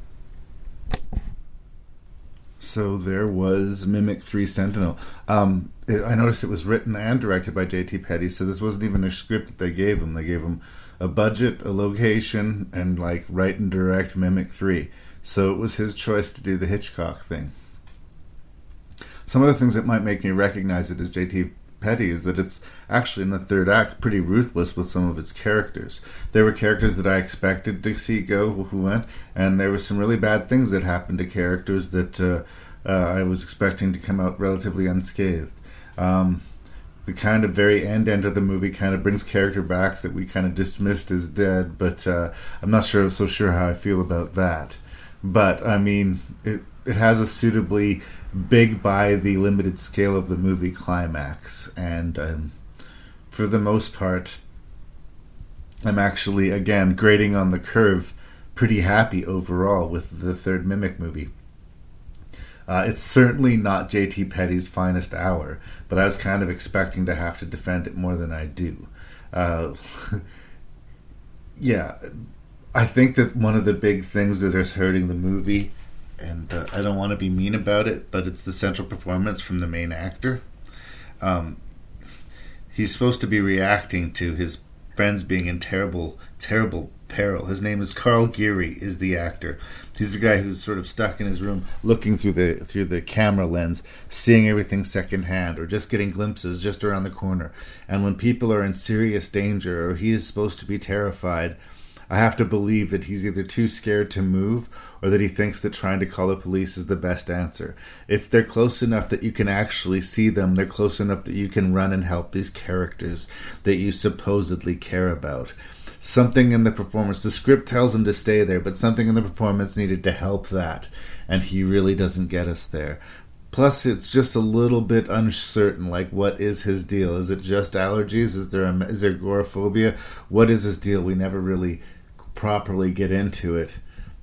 So there was Mimic 3 Sentinel. Um, it, I noticed it was written and directed by J.T. Petty, so this wasn't even a script that they gave him. They gave him a budget, a location, and like write and direct Mimic 3. So it was his choice to do the Hitchcock thing. Some of the things that might make me recognize it is J.T. Petty is that it's actually in the third act pretty ruthless with some of its characters. There were characters that I expected to see go who went, and there were some really bad things that happened to characters that uh, uh, I was expecting to come out relatively unscathed. Um, the kind of very end end of the movie kind of brings character backs that we kind of dismissed as dead, but uh, I'm not sure so sure how I feel about that. But I mean, it it has a suitably big by the limited scale of the movie climax, and um, for the most part, I'm actually again grading on the curve, pretty happy overall with the third Mimic movie. Uh, it's certainly not J.T. Petty's finest hour, but I was kind of expecting to have to defend it more than I do. Uh, yeah, I think that one of the big things that is hurting the movie and uh, I don't want to be mean about it, but it's the central performance from the main actor. Um, he's supposed to be reacting to his friends being in terrible, terrible peril. His name is Karl Geary. Is the actor? He's the guy who's sort of stuck in his room, looking through the through the camera lens, seeing everything secondhand, or just getting glimpses just around the corner. And when people are in serious danger, or he is supposed to be terrified, I have to believe that he's either too scared to move or that he thinks that trying to call the police is the best answer. If they're close enough that you can actually see them, they're close enough that you can run and help these characters that you supposedly care about. Something in the performance, the script tells him to stay there, but something in the performance needed to help that, and he really doesn't get us there. Plus, it's just a little bit uncertain. Like, what is his deal? Is it just allergies? Is there a, is there agoraphobia? What is his deal? We never really properly get into it.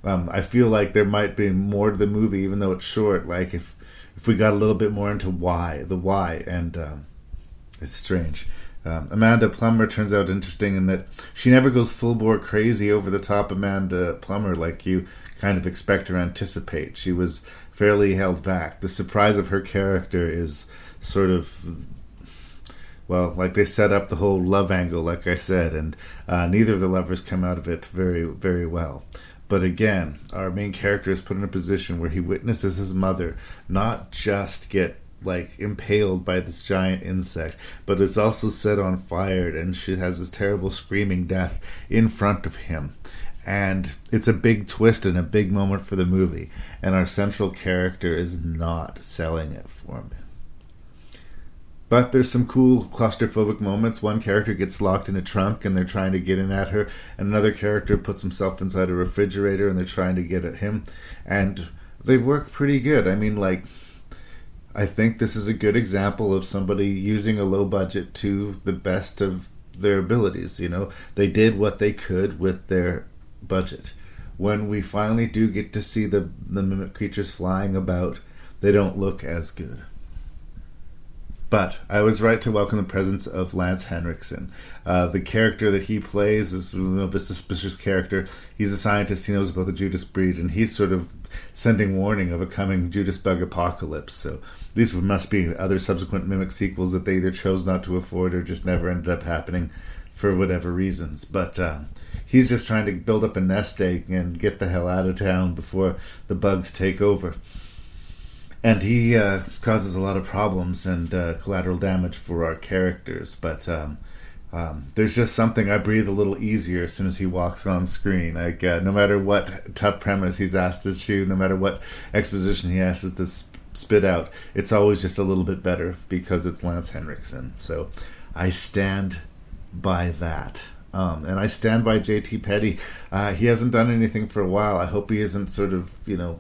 Um, I feel like there might be more to the movie, even though it's short. Like if if we got a little bit more into why, the why, and um, it's strange. Um, Amanda Plummer turns out interesting in that she never goes full bore crazy over the top Amanda Plummer like you kind of expect or anticipate. She was fairly held back. The surprise of her character is sort of well, like they set up the whole love angle, like I said, and uh, neither of the lovers come out of it very, very well. But again, our main character is put in a position where he witnesses his mother not just get like impaled by this giant insect, but is also set on fire, and she has this terrible screaming death in front of him. And it's a big twist and a big moment for the movie, and our central character is not selling it for me. But there's some cool claustrophobic moments. One character gets locked in a trunk and they're trying to get in at her, and another character puts himself inside a refrigerator and they're trying to get at him. And they work pretty good. I mean, like, I think this is a good example of somebody using a low budget to the best of their abilities. You know, they did what they could with their budget. When we finally do get to see the, the mimic creatures flying about, they don't look as good. But I was right to welcome the presence of Lance Henriksen. Uh, the character that he plays is a little bit suspicious character. He's a scientist. He knows about the Judas breed, and he's sort of sending warning of a coming Judas bug apocalypse. So these must be other subsequent mimic sequels that they either chose not to afford or just never ended up happening for whatever reasons. But uh, he's just trying to build up a nest egg and get the hell out of town before the bugs take over and he uh, causes a lot of problems and uh, collateral damage for our characters. But um, um, there's just something I breathe a little easier as soon as he walks on screen. Like uh, no matter what tough premise he's asked to shoot, no matter what exposition he asks us to sp- spit out, it's always just a little bit better because it's Lance Henriksen. So I stand by that. Um, and I stand by JT Petty. Uh, he hasn't done anything for a while. I hope he isn't sort of, you know,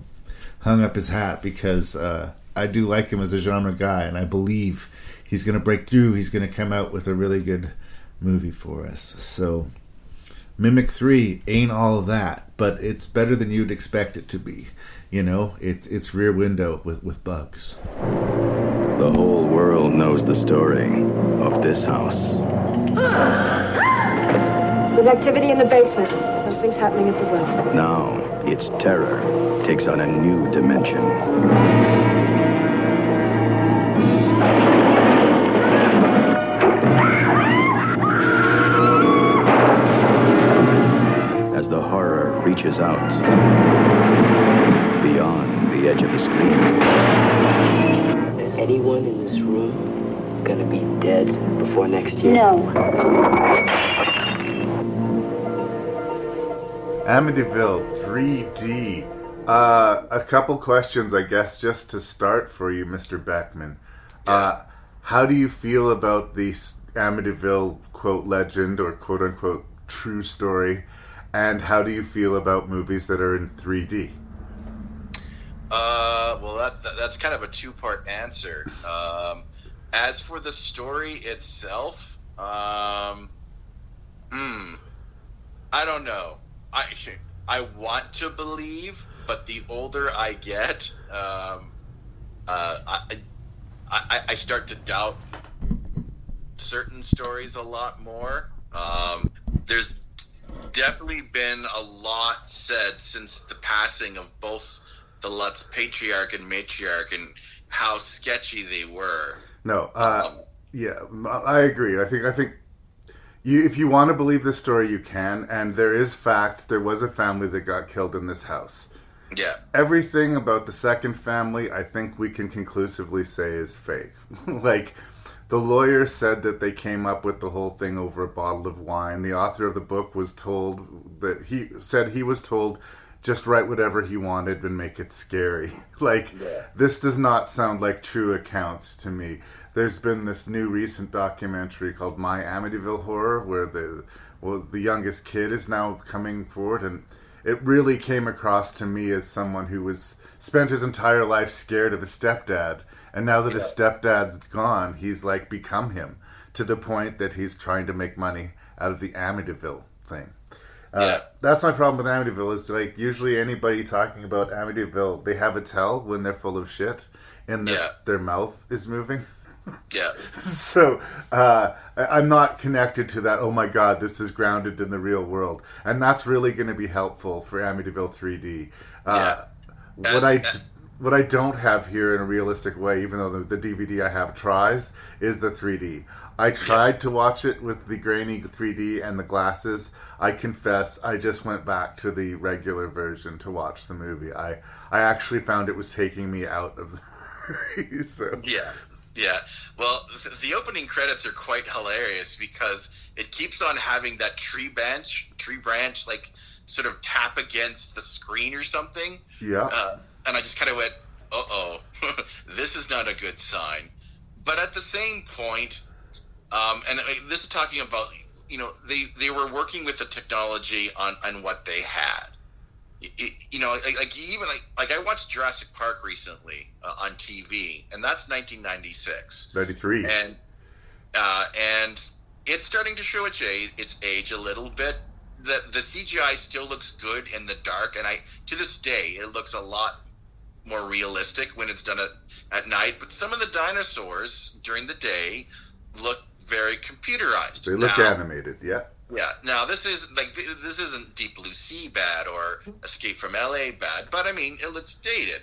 hung up his hat because uh, I do like him as a genre guy, and I believe he's going to break through. He's going to come out with a really good movie for us. So, Mimic Three ain't all that, but it's better than you'd expect it to be. You know, it's it's Rear Window with with bugs. The whole world knows the story of this house. There's activity in the basement. Something's happening at the well. Now, its terror takes on a new dimension. As the horror reaches out beyond the edge of the screen. Is anyone in this room gonna be dead before next year? No. Amityville 3D. Uh, a couple questions, I guess, just to start for you, Mr. Beckmann. Uh, how do you feel about the Amityville quote legend or quote unquote true story? And how do you feel about movies that are in 3D? Uh, well, that, that that's kind of a two-part answer. Um, as for the story itself, um, hmm, I don't know. I I want to believe, but the older I get, um, uh, I, I I start to doubt certain stories a lot more. Um, there's definitely been a lot said since the passing of both the Lutz patriarch and matriarch and how sketchy they were. No, uh, yeah, I agree. I think I think you, if you want to believe the story, you can. And there is facts. There was a family that got killed in this house. Yeah. Everything about the second family, I think we can conclusively say is fake. like the lawyer said that they came up with the whole thing over a bottle of wine. The author of the book was told that he said he was told just write whatever he wanted and make it scary. like this does not sound like true accounts to me. There's been this new recent documentary called My Amityville Horror where the well the youngest kid is now coming forward and it really came across to me as someone who was spent his entire life scared of his stepdad and now that his stepdad's gone he's like become him to the point that he's trying to make money out of the Amityville thing. Uh, that's my problem with Amityville is like usually anybody talking about Amityville they have a tell when they're full of shit and their, Yeah. their mouth is moving Yeah. so uh, I'm not connected to that. Oh my God, this is grounded in the real world, and that's really going to be helpful for Amityville 3D. Uh, What I what I don't have here in a realistic way, even though the, the DVD I have tries, is the 3D. I tried to watch it with the grainy 3D and the glasses. I confess, I just went back to the regular version to watch the movie. I I actually found it was taking me out of the movie. So Yeah, yeah. Well, the opening credits are quite hilarious because it keeps on having that tree branch, tree branch, like sort of tap against the screen or something. Yeah. Uh, and I just kind of went, "Uh oh, this is not a good sign." But at the same point, um, and uh, this is talking about, you know, they they were working with the technology on on what they had. Y- you know, like, like even like like I watched Jurassic Park recently uh, on TV, and that's 1996, 93. and uh, and it's starting to show its age, its age a little bit. The the CGI still looks good in the dark, and I to this day it looks a lot more realistic when it's done at, at night. But some of the dinosaurs during the day look very computerized. They look Now- animated, yeah. Yeah. Now this is like this isn't Deep Blue Sea bad or Escape from L.A. bad, but I mean it looks dated.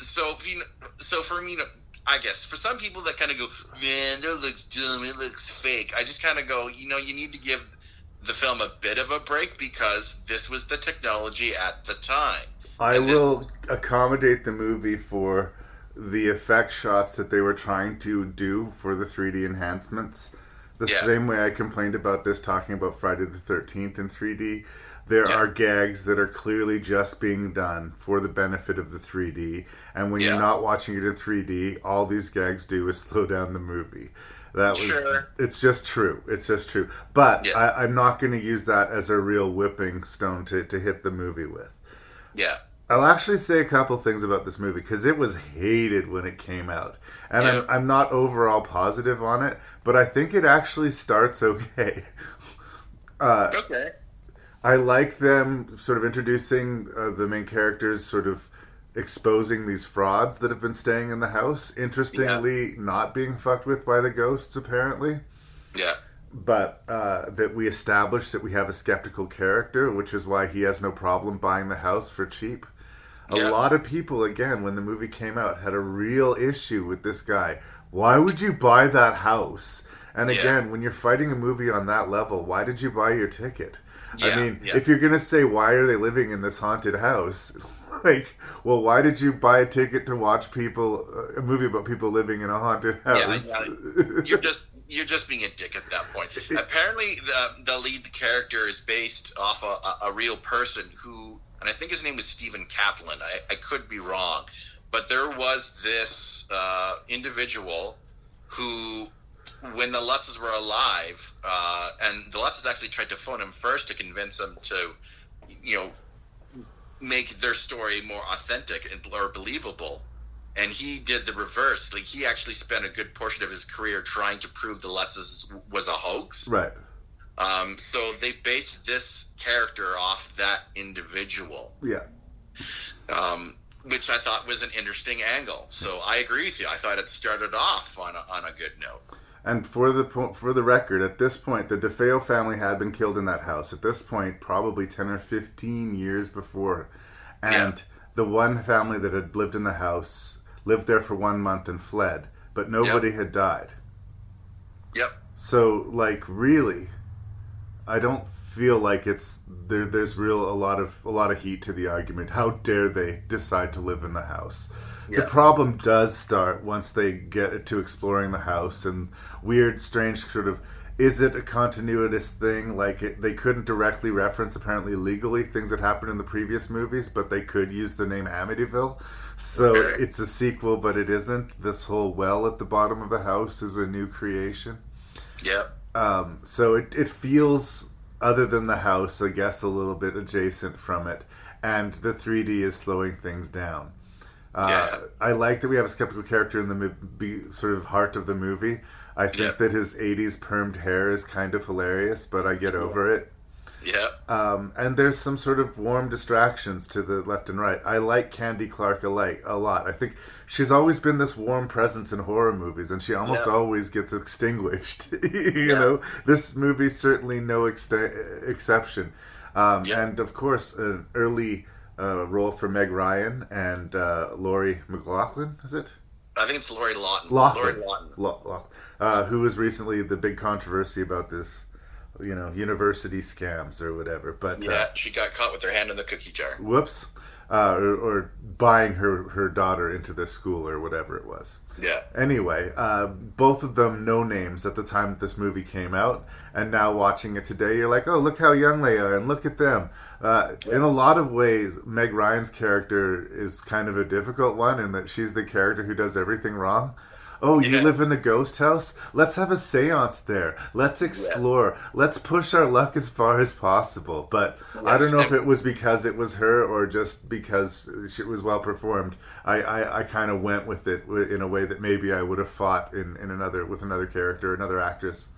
So if you so for me, I guess for some people that kind of go, man, that looks dumb. It looks fake. I just kind of go, you know, you need to give the film a bit of a break because this was the technology at the time. I will accommodate the movie for the effect shots that they were trying to do for the 3D enhancements. The Yeah. same way I complained about this talking about Friday the 13th in 3D. There are gags that are clearly just being done for the benefit of the 3D. And when Yeah. you're not watching it in 3D, all these gags do is slow down the movie. That was Sure. it's just true. It's just true. But I, I'm not going to use that as a real whipping stone to, to hit the movie with. Yeah. I'll actually say a couple things about this movie because it was hated when it came out, and I'm, I'm not overall positive on it, but I think it actually starts okay. Uh, Okay. I like them sort of introducing uh, the main characters, sort of exposing these frauds that have been staying in the house. Interestingly, not being fucked with by the ghosts, apparently Yeah. but uh, that we establish that we have a skeptical character, which is why he has no problem buying the house for cheap. A Yeah. lot of people, again, when the movie came out, had a real issue with this guy. Why would you buy that house? And Yeah. again, when you're fighting a movie on that level, why did you buy your ticket? I mean, yeah. if you're gonna say why are they living in this haunted house, like, well, why did you buy a ticket to watch people uh, a movie about people living in a haunted house? yeah. you're just you're just being a dick at that point. Apparently, the the lead character is based off a, a, a real person who, and I think his name was Stephen Kaplan. I, I could be wrong, but there was this uh, individual who, when the Lutzes were alive, uh, and the Lutzes actually tried to phone him first to convince him to, you know, make their story more authentic and or believable and he did the reverse. Like he actually spent a good portion of his career trying to prove the Lutzes was a hoax. right. Um, so they based this character off that individual, Yeah. um, which I thought was an interesting angle. So I agree with you. I thought it started off on a, on a good note. And for the po- for the record, at this point, the DeFeo family had been killed in that house. At this point, probably ten or fifteen years before, and the one family that had lived in the house lived there for one month and fled, but nobody had died. Yep. So, like, really, I don't feel like it's there. There's real a lot of a lot of heat to the argument. How dare they decide to live in the house? The problem does start once they get to exploring the house and weird, strange sort of. Is it a continuous thing? Like it, they couldn't directly reference, apparently legally, things that happened in the previous movies, but they could use the name Amityville. So it's a sequel, but it isn't. This whole well at the bottom of the house is a new creation. Yep. Um, so it, it feels, other than the house, I guess, a little bit adjacent from it. And the 3D is slowing things down. Uh, Yeah. I like that we have a skeptical character in the mo- be, sort of heart of the movie. I think that his 80s permed hair is kind of hilarious, but I get over it. Yep. Um, and there's some sort of warm distractions to the left and right. I like Candy Clark a, like, a lot. I think she's always been this warm presence in horror movies, and she almost Yeah. always gets extinguished. you know, this movie's certainly no ex- exception. Um, And of course, an early uh, role for Meg Ryan and uh, Laurie McLaughlin, is it? I think it's Laurie Lawton. Lori Lawton. Uh, who was recently the big controversy about this, you know, university scams or whatever. But uh, Yeah, she got caught with her hand in the cookie jar. whoops, uh, or, or buying her her daughter into the school or whatever it was. Yeah. Anyway, uh, both of them no names at the time that this movie came out, and now watching it today, you're like, oh, look how young they are, and look at them. Uh, in a lot of ways, Meg Ryan's character is kind of a difficult one in that she's the character who does everything wrong. Oh, you live in the ghost house? Let's have a seance there. Let's explore. Let's push our luck as far as possible. But I don't know if it was because it was her or just because she was well performed. I, I, I kind of went with it in a way that maybe I would have fought in, in another with another character, another actress.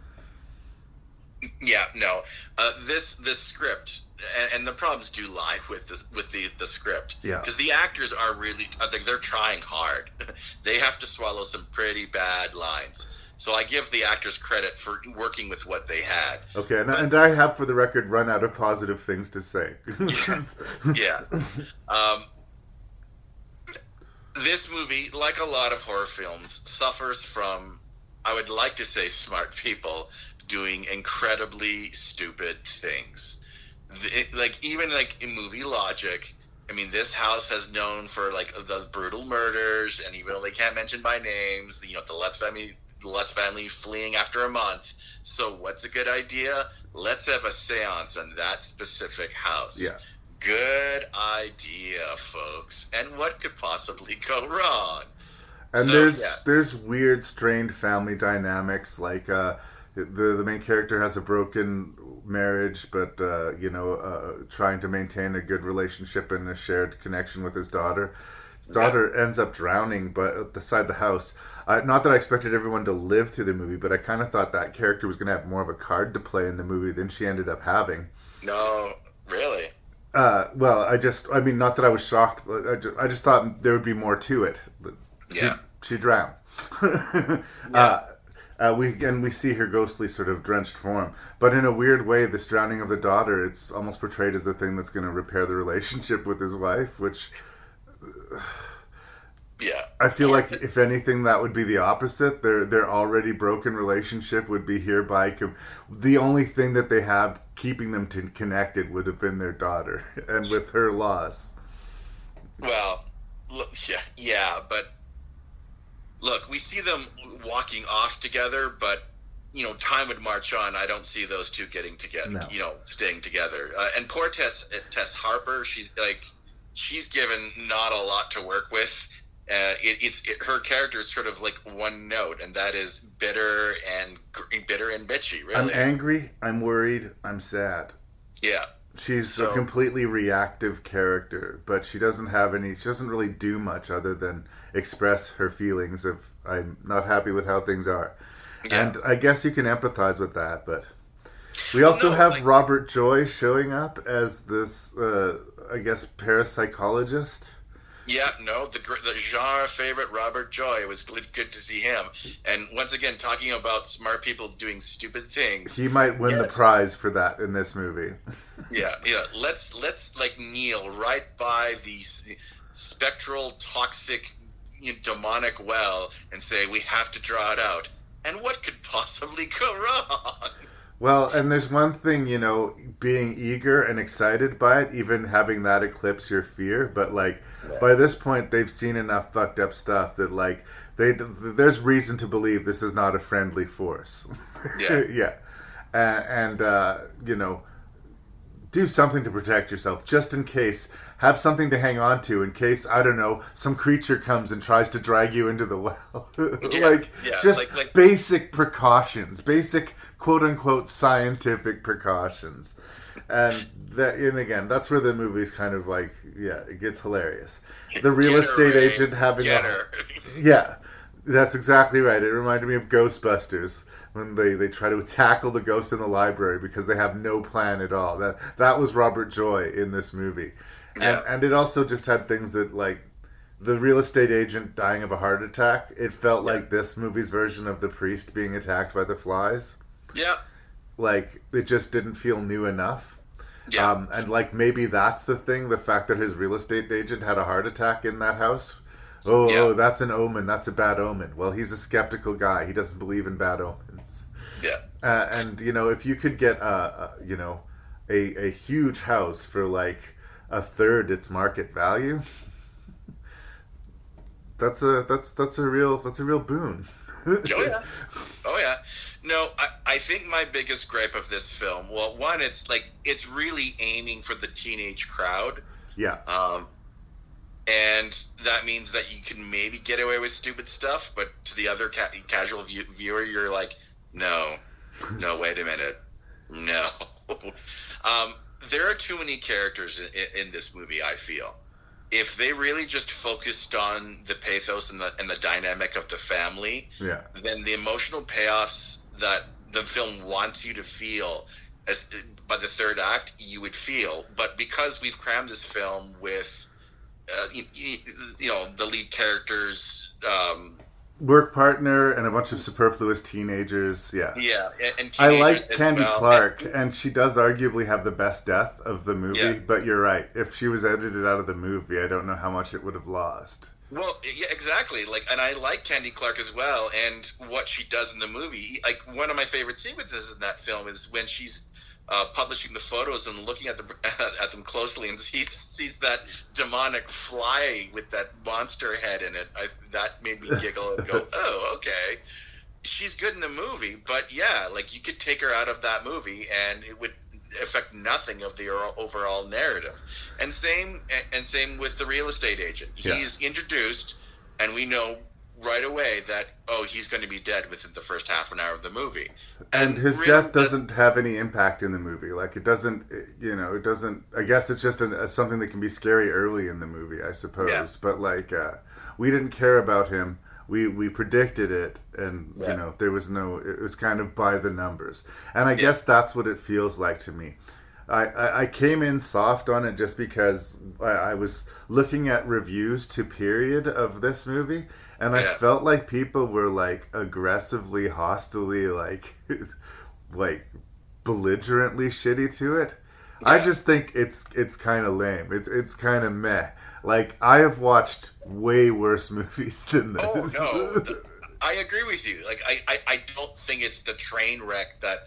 Yeah, no. Uh, this this script and, and the problems do lie with this with the the script. Yeah. Because the actors are really I think they're trying hard. they have to swallow some pretty bad lines. So I give the actors credit for working with what they had. Okay, and, and I have, for the record, run out of positive things to say. yeah. Um, this movie, like a lot of horror films, suffers from, I would like to say, smart people doing incredibly stupid things. The- like even like in movie logic. I mean, this house has known for like the brutal murders, and even though they can't mention by names, you know, the Lutz family, the Lutz family fleeing after a month. So, what's a good idea? Let's have a séance in that specific house. Yeah. Good idea, folks. And what could possibly go wrong? And So, there's yeah. there's weird, strained family dynamics. Like uh, the the main character has a broken marriage, but uh, you know, uh, trying to maintain a good relationship and a shared connection with his daughter. His daughter ends up drowning, but at the side of the house. Uh, not that I expected everyone to live through the movie, but I kind of thought that character was going to have more of a card to play in the movie than she ended up having. No, really. Uh, well, I just, I mean, not that I was shocked. I just, I just thought there would be more to it. Yeah. she drowned. uh, uh, we and we see her ghostly sort of drenched form, but in a weird way, this drowning of the daughter, it's almost portrayed as the thing that's going to repair the relationship with his wife, which Yeah. I feel like if anything, that would be the opposite. Their their already broken relationship would be hereby. Com- the only thing that they have keeping them to connected would have been their daughter, and with her loss. Well, yeah, yeah, but look, we see them walking off together, but you know, time would march on. I don't see those two getting together. No. You know, staying together. Uh, and poor Tess, uh, Tess Harper, she's like, she's given not a lot to work with. Uh, it, it's it, her character is sort of like one note, and that is bitter and gr- bitter and bitchy. Really, I'm angry. I'm worried. I'm sad. yeah. She's So- a completely reactive character, but she doesn't have any. She doesn't really do much other than express her feelings of I'm not happy with how things are, Yeah. and I guess you can empathize with that. But we also no, have like- Robert Joy showing up as this, uh, I guess, parapsychologist. Yeah, no, the the genre favorite Robert Joy. It was good, good to see him. And once again, talking about smart people doing stupid things. He might win the prize for that in this movie. Yeah, yeah. Let's let's like kneel right by the spectral, toxic, you know, demonic well and say we have to draw it out. And what could possibly go wrong? Well, and there's one thing, you know, being eager and excited by it, even having that eclipse your fear. But like, by this point, they've seen enough fucked up stuff that like, they there's reason to believe this is not a friendly force. Yeah. yeah, and, and uh, you know, do something to protect yourself, just in case. Have something to hang on to in case I don't know some creature comes and tries to drag you into the well. Yeah, like yeah, just like- like- basic precautions, basic quote unquote scientific precautions. And that and again, that's where the movie's kind of like yeah, it gets hilarious. The real her, estate Ray. agent having a her. yeah, that's exactly right. It reminded me of Ghostbusters when they, they try to tackle the ghost in the library because they have no plan at all. That that was Robert Joy in this movie, Yeah. and and it also just had things that like the real estate agent dying of a heart attack. It felt like this movie's version of the priest being attacked by the flies. Yeah. Like it just didn't feel new enough. Yeah. Um, and like maybe that's the thing, the fact that his real estate agent had a heart attack in that house. Oh, Yeah. oh, that's an omen. That's a bad omen. Well, he's a skeptical guy. He doesn't believe in bad omens. Yeah. Uh, and you know, if you could get a, a you know a a huge house for like a third its market value, that's a that's that's a real that's a real boon. Oh yeah. Oh yeah. No, I, I think my biggest gripe of this film, well, one, it's like it's really aiming for the teenage crowd. Yeah. Um, and that means that you can maybe get away with stupid stuff, but to the other ca- casual view- viewer, you're like, no, no, wait a minute, no. um, there are too many characters in, in this movie. I feel if they really just focused on the pathos and the and the dynamic of the family, Yeah. then the emotional payoffs that the film wants you to feel as by the third act you would feel but because we've crammed this film with uh, you, you, you know the lead characters um, Work partner and a bunch of superfluous teenagers. Yeah. yeah and, and I like Candy well. Clark, and she does arguably have the best death of the movie. Yeah. But you're right. If she was edited out of the movie, I don't know how much it would have lost. Well, yeah, exactly. Like, and I like Candy Clark as well, and what she does in the movie. Like, one of my favorite sequences in that film is when she's uh, publishing the photos and looking at them at them closely, and sees sees that demonic fly with that monster head in it. I, that made me giggle and go, "Oh, okay." She's good in the movie, but yeah, like you could take her out of that movie, and it would affect nothing of the overall narrative. And same and same with the real estate agent. Yeah. He's introduced, and we know right away that oh, he's going to be dead within the first half an hour of the movie. And his really, death doesn't have any impact in the movie. Like it doesn't, you know, it doesn't. I guess it's just a, something that can be scary early in the movie, I suppose. Yeah. But like, uh, we didn't care about him. We we predicted it, and Yeah. you know, there was no. It was kind of by the numbers, and I guess that's what it feels like to me. I, I, I came in soft on it just because I, I was looking at reviews to period of this movie, and I felt like people were like aggressively, hostilely, like, like belligerently shitty to it. I just think it's it's kind of lame. It's it's kind of meh. Like I have watched way worse movies than Oh this. no, I agree with you. Like I, I, I don't think it's the train wreck that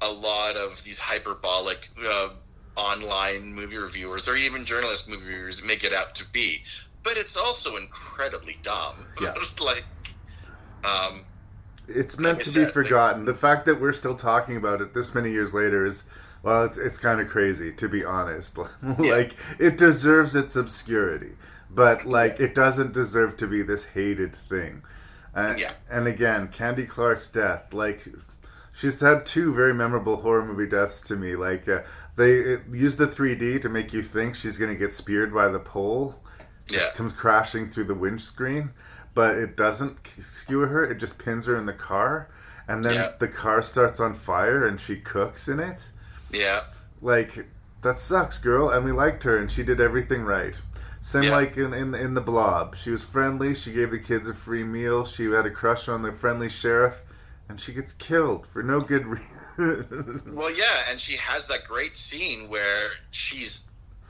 a lot of these hyperbolic uh, online movie reviewers or even journalist movie reviewers make it out to be. But it's also incredibly dumb. Yeah. like, um, it's meant to be forgotten. the fact that we're still talking about it this many years later is, well, it's it's kind of crazy to be honest. like it deserves its obscurity, but like it doesn't deserve to be this hated thing. And, Yeah. and again, Candy Clark's death, like she's had two very memorable horror movie deaths to me. Like uh, they use the 3D to make you think she's gonna get speared by the pole. Yeah. It comes crashing through the windscreen, but it doesn't skewer her. It just pins her in the car, and then Yeah. the car starts on fire, and she cooks in it. yeah, Like that sucks, girl. And we liked her, and she did everything right. Same Yeah. like in, in in the Blob. She was friendly. She gave the kids a free meal. She had a crush on the friendly sheriff, and she gets killed for no good reason. Well, yeah, and she has that great scene where she's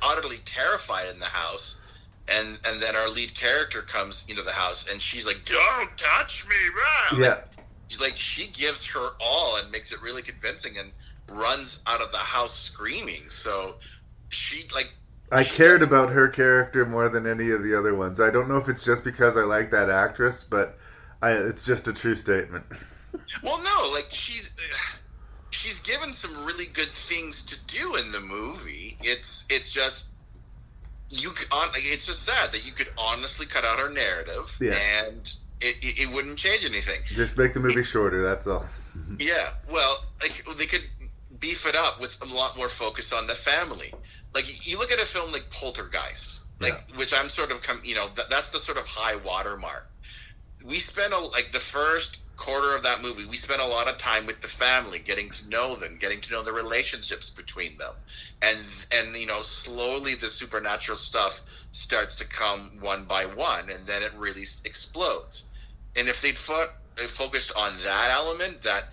utterly terrified in the house, and and then our lead character comes into the house, and she's like, "Don't touch me!" rah!" yeah, she's like she gives her all and makes it really convincing and runs out of the house screaming. So she like I cared about her character more than any of the other ones. I don't know if it's just because I like that actress, but I, it's just a true statement. Well, no, like she's she's given some really good things to do in the movie. It's it's just you on it's just sad that you could honestly cut out our narrative Yeah. and it, it, it wouldn't change anything. Just make the movie shorter. That's all. Yeah, well, like they could beef it up with a lot more focus on the family. Like you look at a film like Poltergeist, like which I'm sort of come, you know, th- that's the sort of high watermark. We spent a like the first quarter of that movie, we spent a lot of time with the family, getting to know them, getting to know the relationships between them, and and you know, slowly the supernatural stuff starts to come one by one, and then it really explodes. And if they'd fo- they focused on that element, that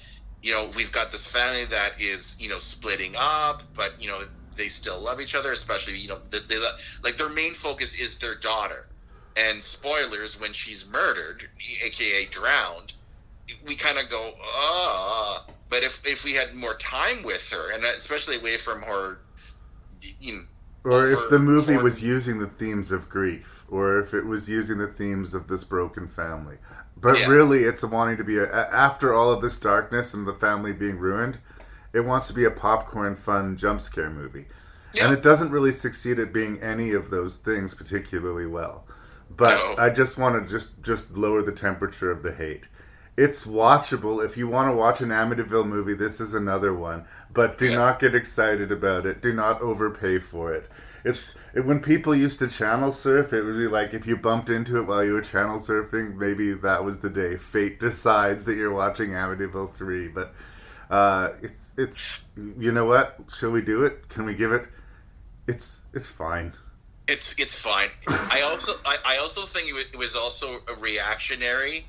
you know, we've got this family that is you know splitting up, but you know they still love each other, especially you know they, they like their main focus is their daughter. And spoilers, when she's murdered, aka drowned, we kind of go, ah. But if if we had more time with her, and especially away from her, you know, Or if the movie was using the themes of grief, or if it was using the themes of this broken family. But Yeah. really, it's wanting to be a, after all of this darkness and the family being ruined, it wants to be a popcorn fun jump scare movie. And it doesn't really succeed at being any of those things particularly well. But I just want to just just lower the temperature of the hate. It's watchable if you want to watch an Amityville movie. This is another one, but do not get excited about it. Do not overpay for it. It's it, when people used to channel surf. It would be like if you bumped into it while you were channel surfing. Maybe that was the day. Fate decides that you're watching Amityville three. But uh, it's it's you know what? Shall we do it? Can we give it? It's it's fine. It's it's fine. I also I, I also think it it was also a reactionary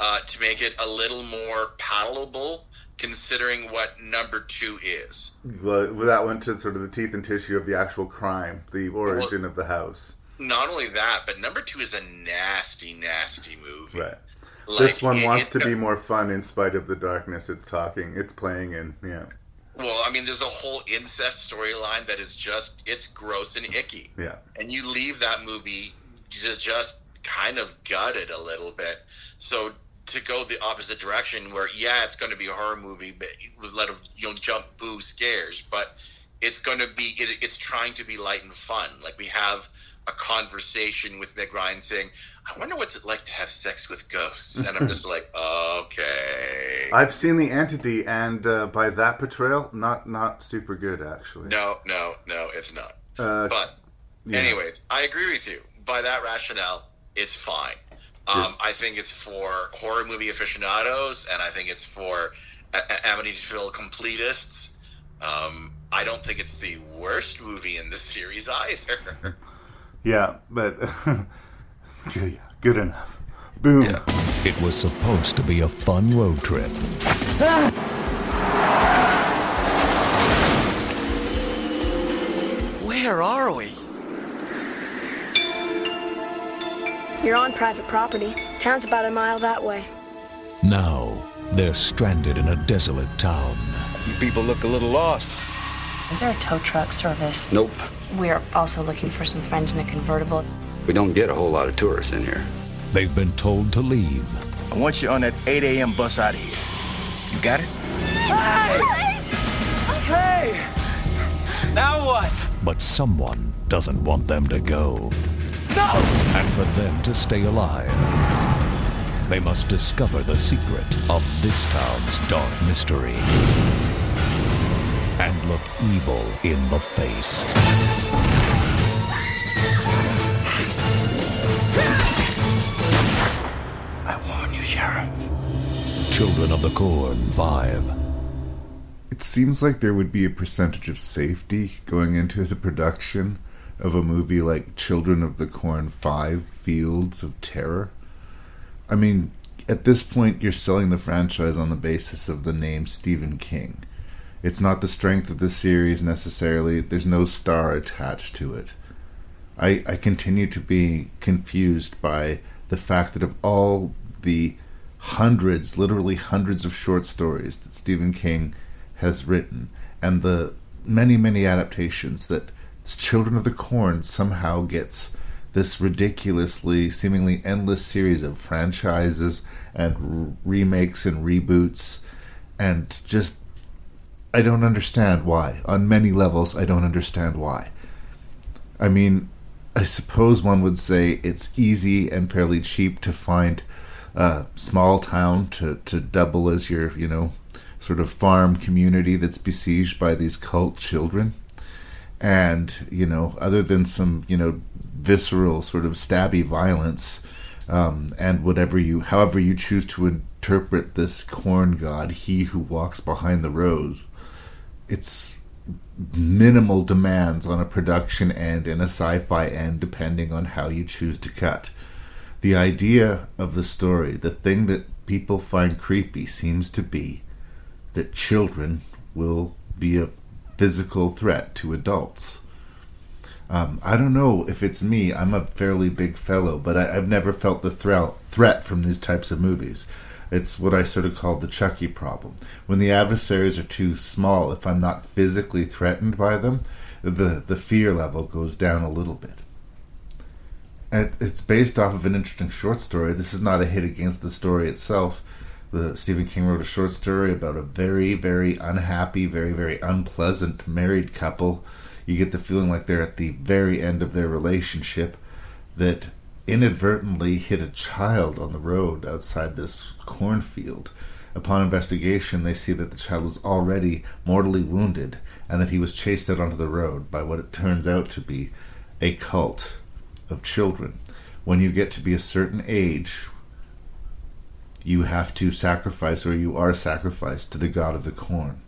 uh, to make it a little more palatable, considering what number two is. Well, that went to sort of the teeth and tissue of the actual crime, the origin of the house. Not only that, but number two is a nasty, nasty movie. Right. Like, this one it- wants to be more fun in spite of the darkness it's talking, it's playing in. Yeah. Well, I mean, there's a whole incest storyline that is just it's gross and icky. Yeah. and you leave that movie just, just kind of gutted a little bit. So to go the opposite direction, where yeah, it's going to be a horror movie, but with a lot of you know jump boo scares, but it's going to be it, it's trying to be light and fun. Like we have a conversation with Meg Ryan saying, "I wonder what's it like to have sex with ghosts," and I'm just like, okay. I've seen the entity, and uh, by that portrayal, not not super good actually. No, no, no, it's not. Uh, but yeah. anyways, I agree with you. By that rationale, it's fine. Um, I think it's for horror movie aficionados, and I think it's for A- A- Amityville completists. Um, I don't think it's the worst movie in the series either. Yeah, but yeah, good enough. Boom. It was supposed to be a fun road trip. Where are we? You're on private property. Town's about a mile that way. Now, they're stranded in a desolate town. You people look a little lost. Is there a tow truck service? Nope. We're also looking for some friends in a convertible. We don't get a whole lot of tourists in here. They've been told to leave. I want you on that 8 a.m. bus out of here. You got it? Hey! Now what? But someone doesn't want them to go. No! And for them to stay alive, they must discover the secret of this town's dark mystery and look evil in the face. I warn you, Sheriff. Children of the Corn 5. It seems like there would be a percentage of safety going into the production of a movie like Children of the Corn 5 Fields of Terror. I mean, at this point, you're selling the franchise on the basis of the name Stephen King. It's not the strength of the series necessarily, there's no star attached to it. I, I continue to be confused by the fact that of all the hundreds, literally hundreds of short stories that Stephen King has written, and the many, many adaptations that Children of the Corn somehow gets this ridiculously, seemingly endless series of franchises and r- remakes and reboots, and just I don't understand why. On many levels, I don't understand why. I mean, I suppose one would say it's easy and fairly cheap to find a small town to, to double as your, you know, sort of farm community that's besieged by these cult children. And, you know, other than some, you know, visceral sort of stabby violence, um, and whatever you, however you choose to interpret this corn god, he who walks behind the Rows, it's minimal demands on a production end and a sci-fi end depending on how you choose to cut. The idea of the story, the thing that people find creepy seems to be that children will be a physical threat to adults. Um, I don't know if it's me. I'm a fairly big fellow, but I, I've never felt the threat threat from these types of movies. It's what I sort of call the Chucky problem. When the adversaries are too small, if I'm not physically threatened by them, the the fear level goes down a little bit. And it's based off of an interesting short story. This is not a hit against the story itself. The Stephen King wrote a short story about a very, very unhappy, very, very unpleasant married couple. You get the feeling like they're at the very end of their relationship that inadvertently hit a child on the road outside this cornfield. Upon investigation, they see that the child was already mortally wounded and that he was chased out onto the road by what it turns out to be a cult of children. When you get to be a certain age, you have to sacrifice, or you are sacrificed to the god of the corn.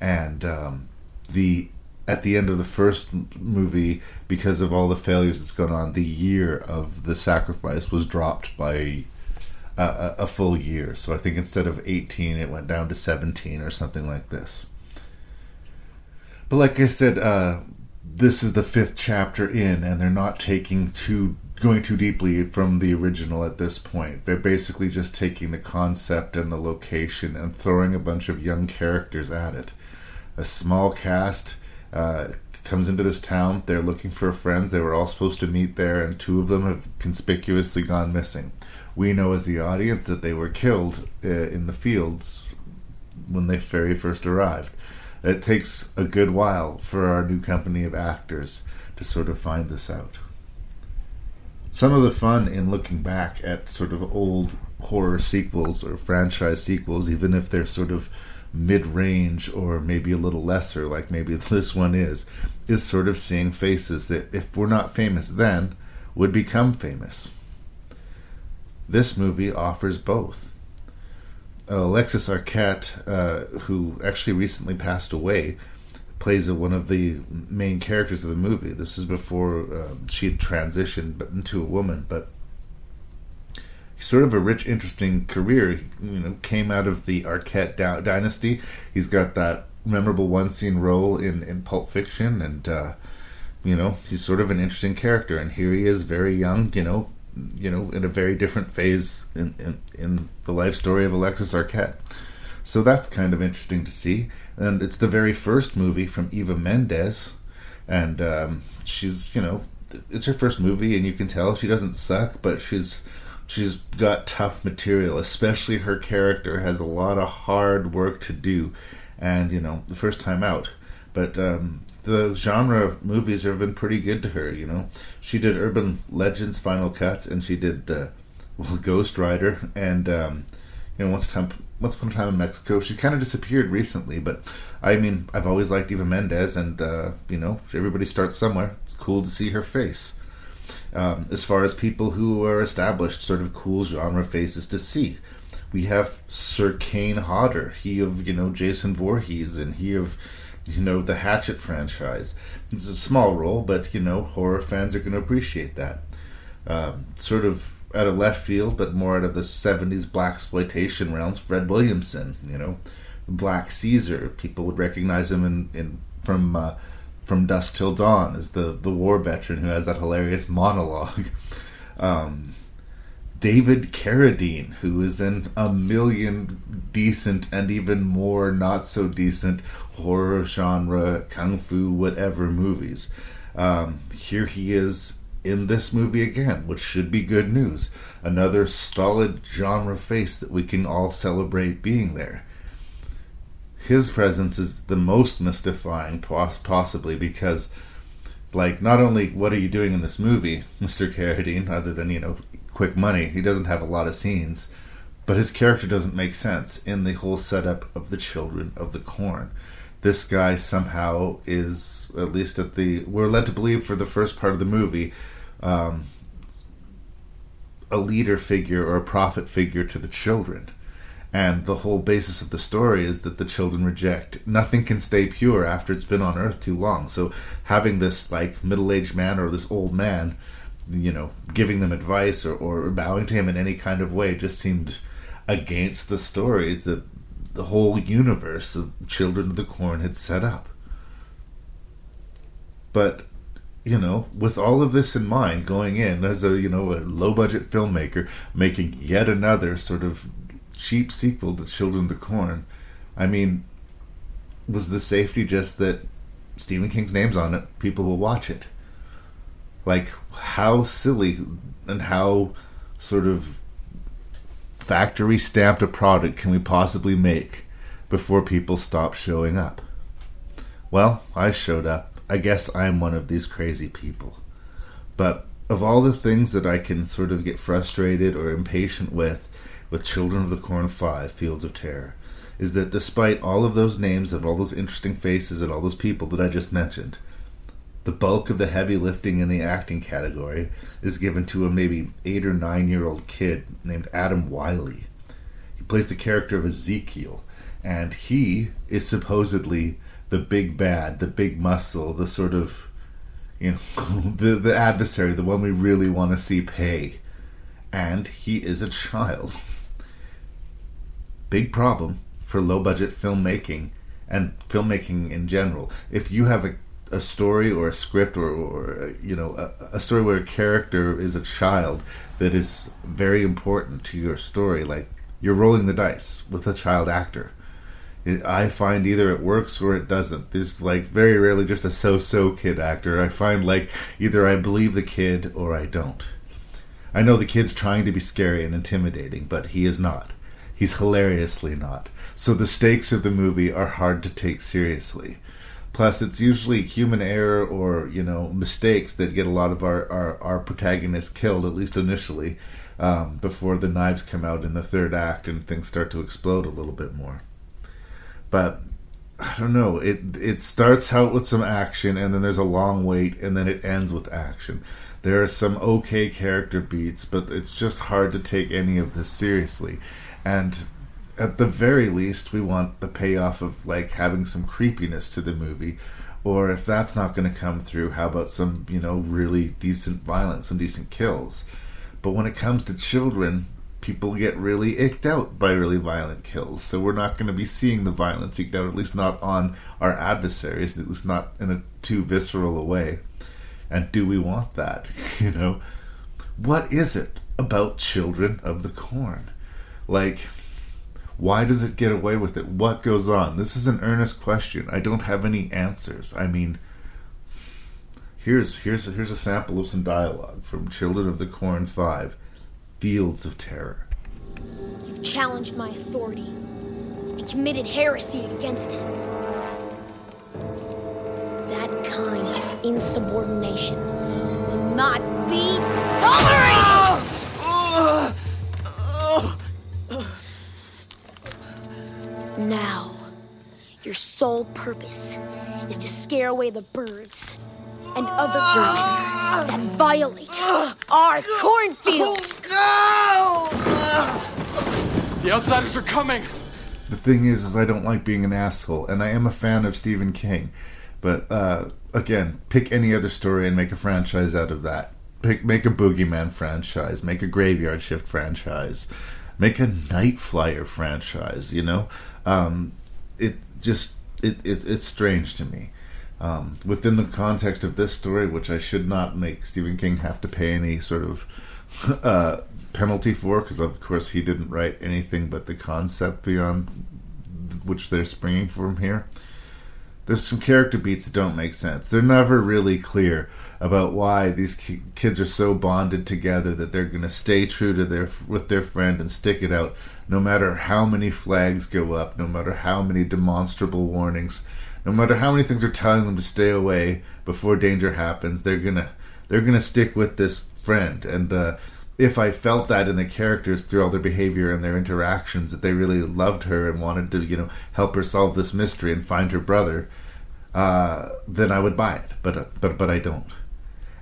And um, the at the end of the first movie, because of all the failures that's gone on, the year of the sacrifice was dropped by a, a, full year. So I think instead of 18, it went down to 17 or something like this. But like I said, uh, this is the fifth chapter in, and they're not taking too going too deeply from the original at this point. They're basically just taking the concept and the location and throwing a bunch of young characters at it. A small cast uh, comes into this town. They're looking for friends. They were all supposed to meet there, and two of them have conspicuously gone missing. We know as the audience that they were killed uh, in the fields when they very first arrived. It takes a good while for our new company of actors to sort of find this out. Some of the fun in looking back at sort of old horror sequels or franchise sequels, even if they're sort of mid range or maybe a little lesser, like maybe this one is, is sort of seeing faces that, if we're not famous then, would become famous. This movie offers both. Alexis Arquette, uh, who actually recently passed away, plays one of the main characters of the movie. This is before um, she had transitioned but into a woman, but sort of a rich, interesting career. He, you know, came out of the Arquette dy- dynasty. He's got that memorable one scene role in in Pulp Fiction, and uh, you know, he's sort of an interesting character. And here he is, very young. You know, you know, in a very different phase in in, in the life story of Alexis Arquette. So that's kind of interesting to see. And it's the very first movie from Eva Mendes, and um, she's you know, it's her first movie, and you can tell she doesn't suck, but she's she's got tough material. Especially her character has a lot of hard work to do, and you know, the first time out. But um, the genre movies have been pretty good to her. You know, she did Urban Legends Final Cuts, and she did uh, well Ghost Rider, and um, you know, once time once upon a time in Mexico. She's kind of disappeared recently, but I mean, I've always liked Eva Mendes, and uh, you know, everybody starts somewhere. It's cool to see her face. Um, as far as people who are established, sort of cool genre faces to see, we have Sir Kane Hodder, he of you know Jason Voorhees, and he of you know the Hatchet franchise. It's a small role, but you know horror fans are going to appreciate that. Um, sort of out of left field, but more out of the '70s black exploitation realms. Fred Williamson, you know, Black Caesar. People would recognize him in, in from uh, from Dusk Till Dawn as the the war veteran who has that hilarious monologue. um, David Carradine, who is in a million decent and even more not so decent horror genre, kung fu, whatever movies. Um, here he is in this movie again, which should be good news. Another stolid genre face that we can all celebrate being there. His presence is the most mystifying, possibly, because, like, not only what are you doing in this movie, Mr. Carradine, other than, you know, quick money, he doesn't have a lot of scenes, but his character doesn't make sense in the whole setup of the Children of the Corn this guy somehow is at least at the we're led to believe for the first part of the movie um, a leader figure or a prophet figure to the children. And the whole basis of the story is that the children reject. Nothing can stay pure after it's been on earth too long. So having this like middle-aged man or this old man you know giving them advice or, or bowing to him in any kind of way just seemed against the stories that the whole universe of Children of the Corn had set up. But you know, with all of this in mind, going in as a you know a low budget filmmaker making yet another sort of cheap sequel to Children of the Corn, I mean, was the safety just that Stephen King's name's on it, people will watch it? Like how silly and how sort of factory stamped a product can we possibly make before people stop showing up? Well, I showed up. I guess I'm one of these crazy people. But of all the things that I can sort of get frustrated or impatient with, with Children of the Corn 5 Fields of Terror, is that despite all of those names and all those interesting faces and all those people that I just mentioned, the bulk of the heavy lifting in the acting category is given to a maybe eight or nine year old kid named Adam Wylie. He plays the character of Ezekiel, and he is supposedly the big bad, the big muscle, the sort of you know the the adversary, the one we really want to see pay. And he is a child. Big problem for low budget filmmaking and filmmaking in general. If you have a a story or a script or, or you know a, a, story where a character is a child that is very important to your story like you're rolling the dice with a child actor i find either it works or it doesn't. There's like very rarely just a so-so kid actor. I find like either i believe the kid or i don't. I know the kid's trying to be scary and intimidating but he is not. He's hilariously not. So the stakes of the movie are hard to take seriously. Plus, it's usually human error or you know mistakes that get a lot of our our, our protagonists killed, at least initially, um, before the knives come out in the third act and things start to explode a little bit more. But I don't know. It it starts out with some action, and then there's a long wait, and then it ends with action. There are some okay character beats, but it's just hard to take any of this seriously. And at the very least, we want the payoff of like having some creepiness to the movie. Or if that's not going to come through, how about some, you know, really decent violence, some decent kills? But when it comes to children, people get really icked out by really violent kills. So we're not going to be seeing the violence eked out, at least not on our adversaries, at least not in a too visceral a way. And do we want that? you know? What is it about Children of the Corn? Like, why does it get away with it? What goes on? This is an earnest question. I don't have any answers. I mean, here's here's here's a sample of some dialogue from Children of the Corn 5, Fields of Terror. You've challenged my authority and committed heresy against him. That kind of insubordination will not be tolerated! Now, your sole purpose is to scare away the birds and other vermin that violate our cornfields. No! The outsiders are coming. The thing is, is I don't like being an asshole, and I am a fan of Stephen King. But uh, again, pick any other story and make a franchise out of that. Pick, make a Boogeyman franchise, make a Graveyard Shift franchise, make a Night Flyer franchise. You know, um, it just it, it it's strange to me. Um, within the context of this story, which I should not make Stephen King have to pay any sort of uh, penalty for because, of course, he didn't write anything but the concept beyond which they're springing from here. There's some character beats that don't make sense. They're never really clear about why these ki- kids are so bonded together that they're going to stay true to their with their friend and stick it out, no matter how many flags go up, no matter how many demonstrable warnings, no matter how many things are telling them to stay away before danger happens. They're gonna they're gonna stick with this friend and. Uh, if I felt that in the characters through all their behavior and their interactions that they really loved her and wanted to, you know, help her solve this mystery and find her brother, uh, then I would buy it. But uh, but but I don't.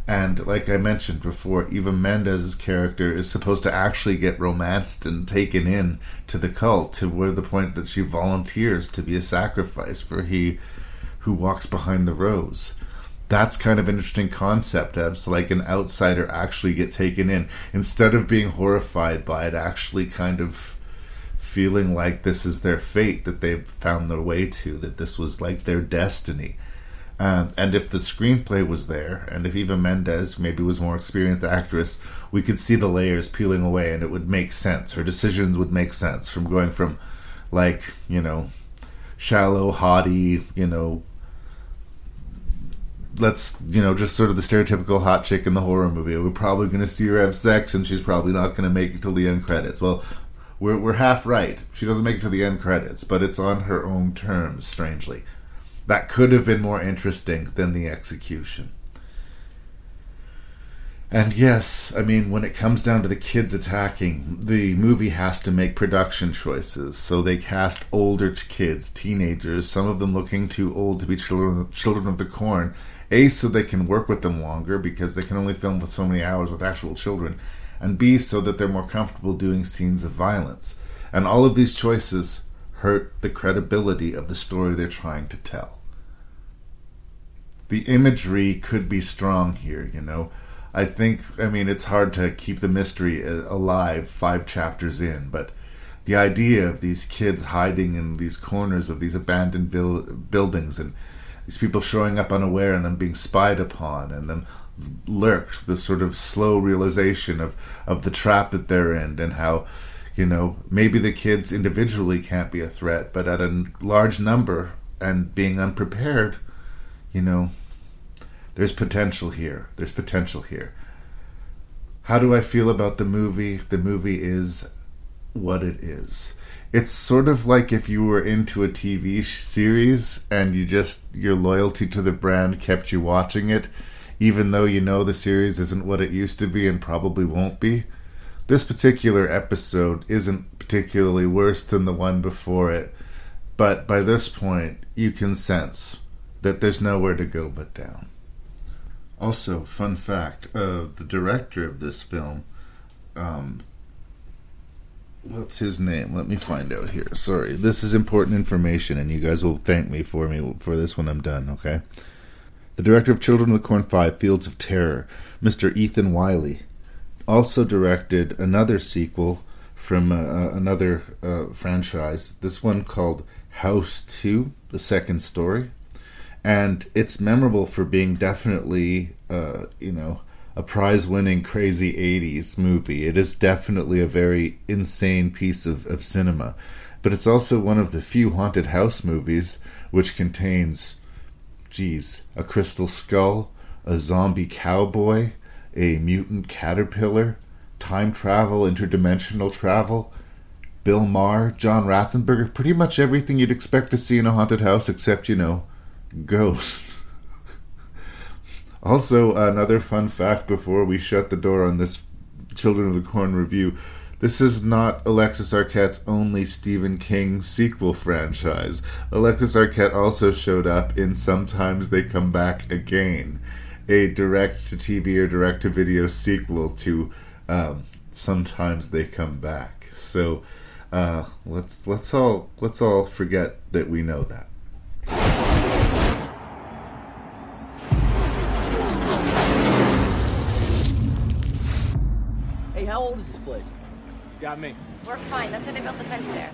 And like I mentioned before, Eva Mendes's character is supposed to actually get romanced and taken in to the cult to where the point that she volunteers to be a sacrifice for he who walks behind the Rows. That's kind of an interesting concept as like an outsider actually get taken in. Instead of being horrified by it actually kind of feeling like this is their fate that they've found their way to that this was like their destiny. Um, and if the screenplay was there and if eva mendes maybe was more experienced actress we could see the layers peeling away and it would make sense. Her decisions would make sense from going from like you know shallow haughty you know let's you know just sort of the stereotypical hot chick in the horror movie. We're probably going to see her have sex, and she's probably not going to make it till the end credits. Well, we're we're half right. She doesn't make it to the end credits, but it's on her own terms. Strangely, that could have been more interesting than the execution. And yes, I mean, when it comes down to the kids attacking, the movie has to make production choices. So they cast older kids, teenagers, some of them looking too old to be children, children of the corn, a, so they can work with them longer because they can only film for so many hours with actual children, and B, so that they're more comfortable doing scenes of violence. And all of these choices hurt the credibility of the story they're trying to tell. The imagery could be strong here, you know. I think, I mean, it's hard to keep the mystery uh, alive five chapters in, but the idea of these kids hiding in these corners of these abandoned buildings and these people showing up unaware and then being spied upon and then lurked the sort of slow realization of, of the trap that they're in and how you know maybe the kids individually can't be a threat but at a large number and being unprepared you know there's potential here. There's potential here. How do i feel about the movie? The movie is what it is it's sort of like if you were into a TV series and you just your loyalty to the brand kept you watching it, even though you know the series isn't what it used to be and probably won't be. This particular episode isn't particularly worse than the one before it, but by this point you can sense that there's nowhere to go but down. Also, fun fact: uh, the director of this film um, what's his name? Let me find out here. Sorry, this is important information, and you guys will thank me for me for this when I'm done. Okay. The director of Children of the Corn Five: Fields of Terror, Mr. Ethan Wiley, also directed another sequel from uh, uh, another uh, franchise. This one called House Two: The Second Story, and it's memorable for being definitely, uh, you know a prize winning crazy 80s movie. It is definitely a very insane piece of, of cinema. But it's also one of the few haunted house movies which contains, geez, a crystal skull, a zombie cowboy, a mutant caterpillar, time travel, interdimensional travel, Bill Maher, John Ratzenberger, pretty much everything you'd expect to see in a haunted house except, you know, ghosts. Also, another fun fact before we shut the door on this Children of the Corn review this is not Alexis Arquette's only Stephen King sequel franchise. Alexis Arquette also showed up in Sometimes They Come Back Again, a direct to TV or direct to video sequel to um, Sometimes They Come Back. So uh, let's let's all let's all forget that we know that. Got me. We're fine. That's why they built the fence there.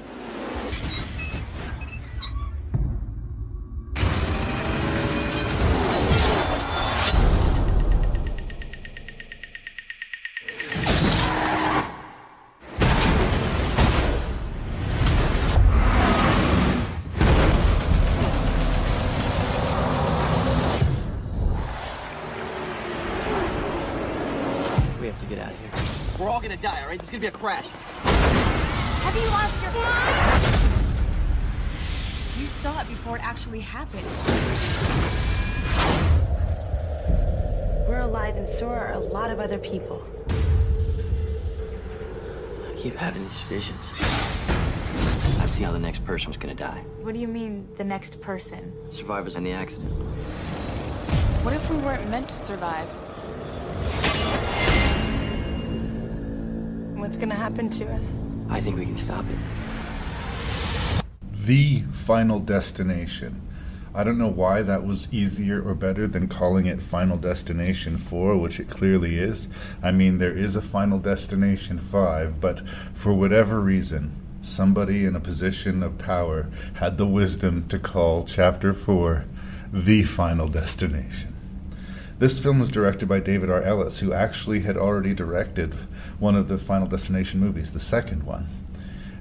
Die, all right? There's gonna be a crash. Have you lost your mind? You saw it before it actually happened. We're alive, and so are a lot of other people. I keep having these visions. I see how the next person was gonna die. What do you mean, the next person? Survivors in the accident. What if we weren't meant to survive? What's gonna happen to us? I think we can stop it. The Final Destination. I don't know why that was easier or better than calling it Final Destination 4, which it clearly is. I mean, there is a Final Destination 5, but for whatever reason, somebody in a position of power had the wisdom to call Chapter 4 The Final Destination. This film was directed by David R. Ellis, who actually had already directed one of the Final Destination movies, the second one.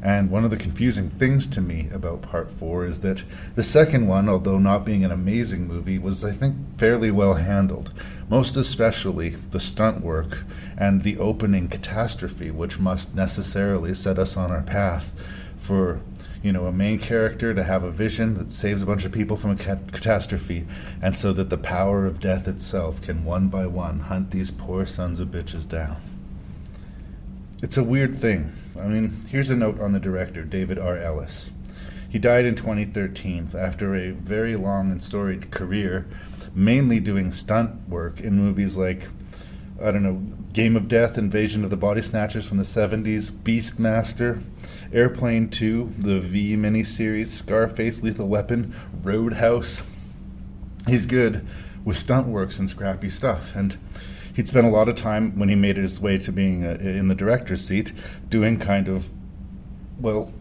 And one of the confusing things to me about Part 4 is that the second one, although not being an amazing movie, was, I think, fairly well handled. Most especially the stunt work and the opening catastrophe, which must necessarily set us on our path for, you know, a main character to have a vision that saves a bunch of people from a cat- catastrophe, and so that the power of death itself can one by one hunt these poor sons of bitches down. It's a weird thing. I mean, here's a note on the director, David R. Ellis. He died in 2013 after a very long and storied career, mainly doing stunt work in movies like, I don't know, Game of Death, Invasion of the Body Snatchers from the 70s, Beastmaster, Airplane 2, the V miniseries, Scarface, Lethal Weapon, Roadhouse. He's good with stunt works and scrappy stuff, and he'd spent a lot of time when he made his way to being uh, in the director's seat doing kind of well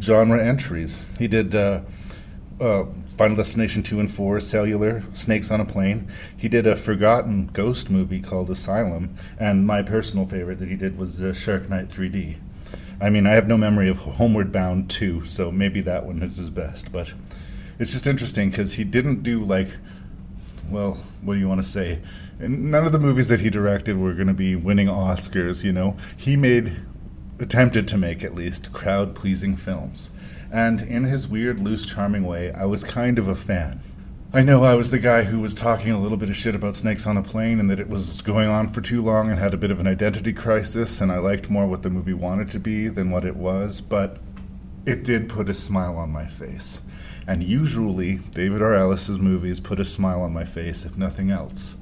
genre entries. He did uh, uh, final destination 2 and 4 cellular snakes on a plane. He did a forgotten ghost movie called asylum and my personal favorite that he did was uh, shark night 3d i mean i have no memory of homeward bound 2 so maybe that one is his best but it's just interesting because he didn't do like well what do you want to say and none of the movies that he directed were going to be winning Oscars, you know. He made, attempted to make at least, crowd pleasing films. And in his weird, loose, charming way, I was kind of a fan. I know I was the guy who was talking a little bit of shit about Snakes on a Plane and that it was going on for too long and had a bit of an identity crisis, and I liked more what the movie wanted to be than what it was, but it did put a smile on my face. And usually, David R. Ellis's movies put a smile on my face, if nothing else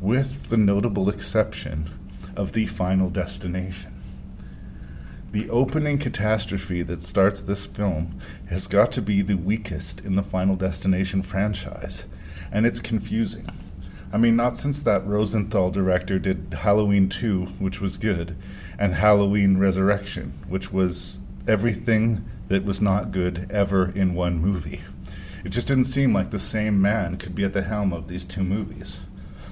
with the notable exception of the final destination. The opening catastrophe that starts this film has got to be the weakest in the Final Destination franchise, and it's confusing. I mean, not since that Rosenthal director did Halloween 2, which was good, and Halloween Resurrection, which was everything that was not good ever in one movie. It just didn't seem like the same man could be at the helm of these two movies.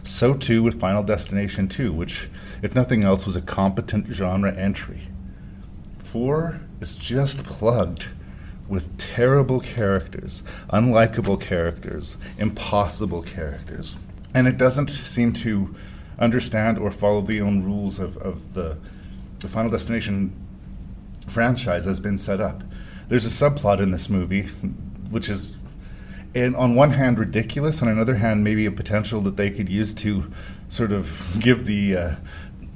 So too with Final Destination 2, which, if nothing else, was a competent genre entry. 4 is just plugged with terrible characters, unlikable characters, impossible characters. And it doesn't seem to understand or follow the own rules of, of the, the Final Destination franchise has been set up. There's a subplot in this movie, which is and on one hand ridiculous, on another hand maybe a potential that they could use to sort of give the uh,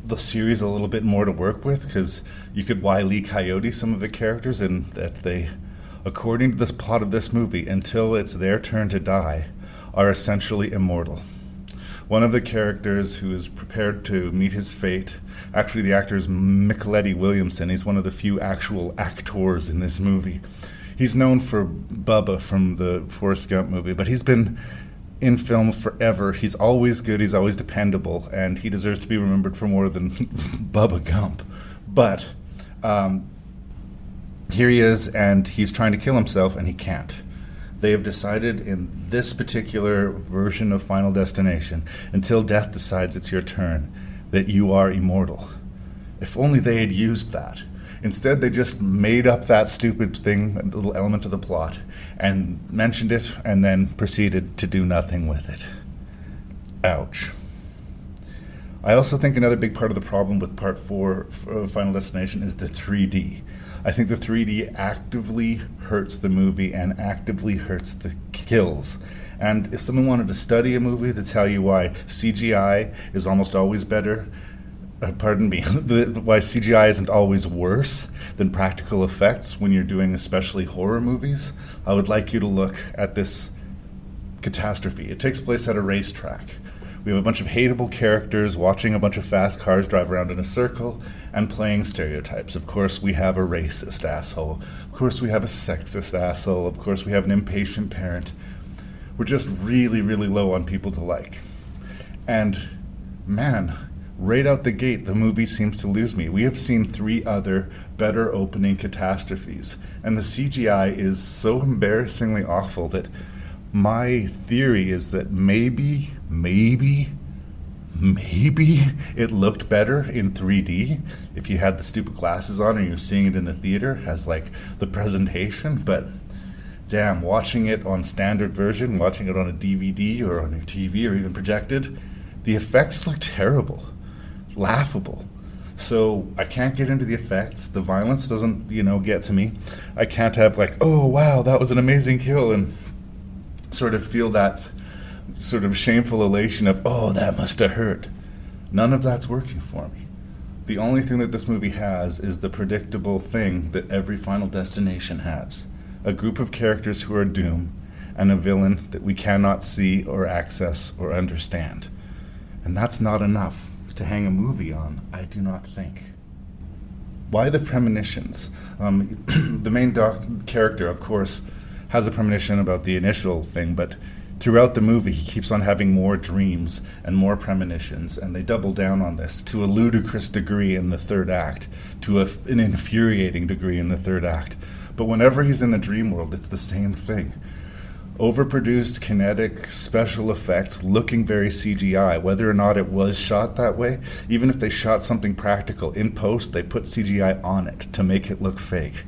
the series a little bit more to work with because you could Wile E. Coyote some of the characters and that they, according to this plot of this movie, until it's their turn to die, are essentially immortal. One of the characters who is prepared to meet his fate, actually the actor is Mykelti Williamson. He's one of the few actual actors in this movie he's known for Bubba from the Forrest Gump movie, but he's been in film forever. He's always good. He's always dependable, and he deserves to be remembered for more than Bubba Gump. But um, here he is, and he's trying to kill himself, and he can't. They have decided in this particular version of Final Destination, until death decides it's your turn, that you are immortal. If only they had used that. Instead, they just made up that stupid thing, a little element of the plot, and mentioned it, and then proceeded to do nothing with it. Ouch. I also think another big part of the problem with part four of Final Destination is the 3D. I think the 3D actively hurts the movie and actively hurts the kills. And if someone wanted to study a movie to tell you why CGI is almost always better, uh, pardon me, why CGI isn't always worse than practical effects when you're doing especially horror movies, I would like you to look at this catastrophe. It takes place at a racetrack. We have a bunch of hateable characters watching a bunch of fast cars drive around in a circle and playing stereotypes. Of course, we have a racist asshole. Of course, we have a sexist asshole. Of course, we have an impatient parent. We're just really, really low on people to like. And man, right out the gate, the movie seems to lose me. We have seen three other better opening catastrophes, and the CGI is so embarrassingly awful that my theory is that maybe, maybe, maybe it looked better in 3D if you had the stupid glasses on and you're seeing it in the theater as like the presentation, but damn, watching it on standard version, watching it on a DVD or on your TV or even projected, the effects look terrible, laughable. So I can't get into the effects. The violence doesn't, you know, get to me. I can't have like, oh wow, that was an amazing kill, and sort of feel that sort of shameful elation of, oh, that must have hurt. None of that's working for me. The only thing that this movie has is the predictable thing that every Final Destination has a group of characters who are doomed, and a villain that we cannot see or access or understand. And that's not enough to hang a movie on, I do not think. Why the premonitions? Um, the main doc- character, of course, has a premonition about the initial thing, but throughout the movie he keeps on having more dreams and more premonitions, and they double down on this to a ludicrous degree in the third act, to a, an infuriating degree in the third act. But whenever he's in the dream world, it's the same thing. Overproduced, kinetic, special effects, looking very CGI, whether or not it was shot that way, even if they shot something practical in post, they put CGI on it to make it look fake.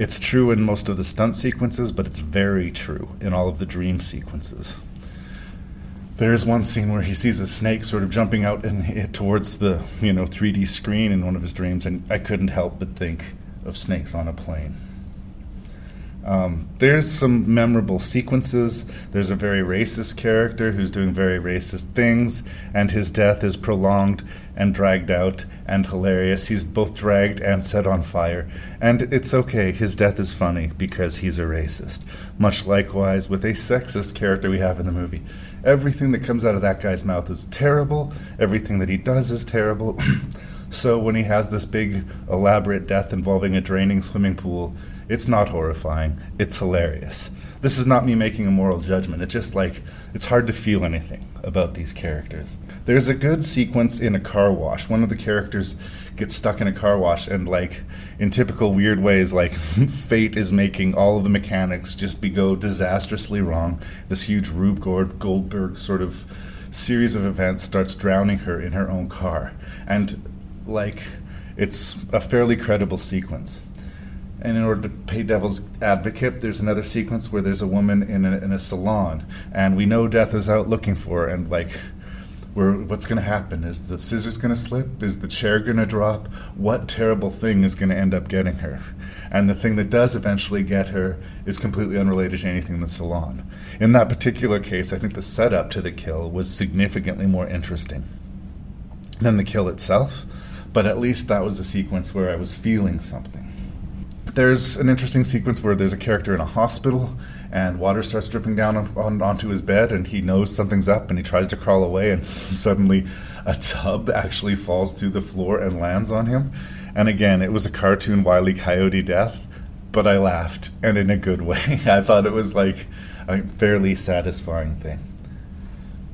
It's true in most of the stunt sequences, but it's very true in all of the dream sequences. There's one scene where he sees a snake sort of jumping out and towards the you know 3D screen in one of his dreams, and I couldn't help but think of snakes on a plane. Um, there's some memorable sequences. There's a very racist character who's doing very racist things, and his death is prolonged and dragged out and hilarious. He's both dragged and set on fire. And it's okay, his death is funny because he's a racist. Much likewise with a sexist character we have in the movie. Everything that comes out of that guy's mouth is terrible, everything that he does is terrible. so when he has this big, elaborate death involving a draining swimming pool, it's not horrifying. It's hilarious. This is not me making a moral judgment. It's just like, it's hard to feel anything about these characters. There's a good sequence in a car wash. One of the characters gets stuck in a car wash, and, like, in typical weird ways, like, fate is making all of the mechanics just be go disastrously wrong. This huge Rube Goldberg sort of series of events starts drowning her in her own car. And, like, it's a fairly credible sequence and in order to pay devil's advocate, there's another sequence where there's a woman in a, in a salon, and we know death is out looking for her, and like, where what's going to happen? Is the scissors going to slip? Is the chair going to drop? What terrible thing is going to end up getting her? And the thing that does eventually get her is completely unrelated to anything in the salon. In that particular case, I think the setup to the kill was significantly more interesting than the kill itself, but at least that was a sequence where I was feeling something. There's an interesting sequence where there's a character in a hospital and water starts dripping down on, on, onto his bed and he knows something's up and he tries to crawl away and suddenly a tub actually falls through the floor and lands on him. And again, it was a cartoon Wile E. Coyote death, but I laughed and in a good way. I thought it was like a fairly satisfying thing.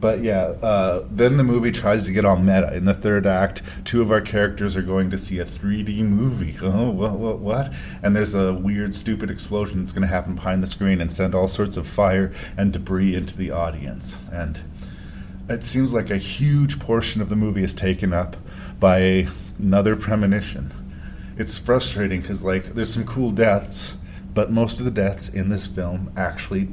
But yeah, uh, then the movie tries to get all meta. In the third act, two of our characters are going to see a 3D movie. Oh, what, what, what? And there's a weird, stupid explosion that's going to happen behind the screen and send all sorts of fire and debris into the audience. And it seems like a huge portion of the movie is taken up by another premonition. It's frustrating because, like, there's some cool deaths, but most of the deaths in this film actually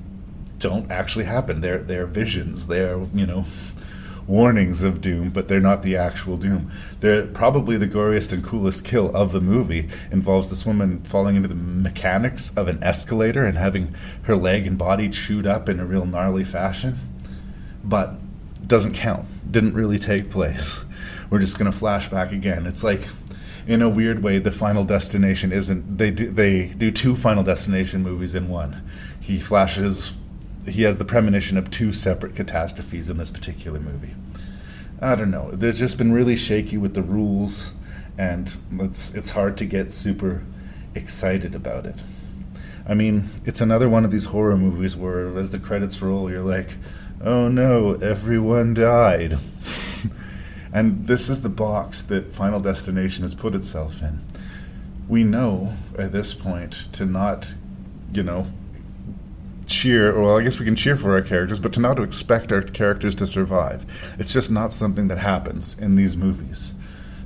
don't actually happen. They're they're visions. They're you know warnings of doom, but they're not the actual doom. They're probably the goriest and coolest kill of the movie. Involves this woman falling into the mechanics of an escalator and having her leg and body chewed up in a real gnarly fashion. But doesn't count. Didn't really take place. We're just gonna flash back again. It's like in a weird way, the Final Destination isn't. They do they do two Final Destination movies in one. He flashes. He has the premonition of two separate catastrophes in this particular movie. I don't know. There's just been really shaky with the rules, and it's it's hard to get super excited about it. I mean, it's another one of these horror movies where, as the credits roll, you're like, "Oh no, everyone died." And this is the box that Final Destination has put itself in. We know at this point to not, you know, cheer, well, I guess we can cheer for our characters, but to not expect our characters to survive. It's just not something that happens in these movies.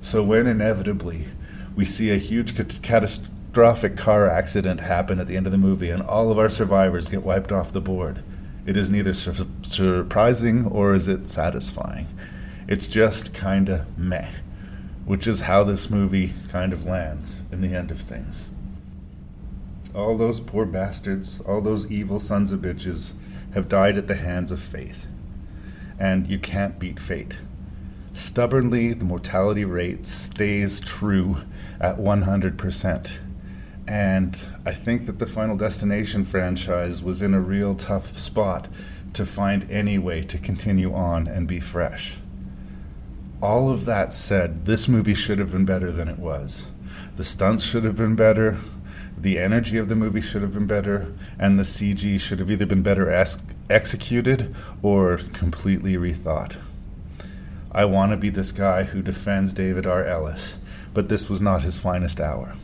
So when inevitably we see a huge catastrophic car accident happen at the end of the movie and all of our survivors get wiped off the board, it is neither sur- surprising or is it satisfying. It's just kind of meh, which is how this movie kind of lands in the end of things. All those poor bastards, all those evil sons of bitches, have died at the hands of fate. And you can't beat fate. Stubbornly, the mortality rate stays true at 100%. And I think that the Final Destination franchise was in a real tough spot to find any way to continue on and be fresh all of that said, this movie should have been better than it was. The stunts should have been better, the energy of the movie should have been better, and the CG should have either been better executed or completely rethought. I want to be this guy who defends David R. Ellis, but this was not his finest hour.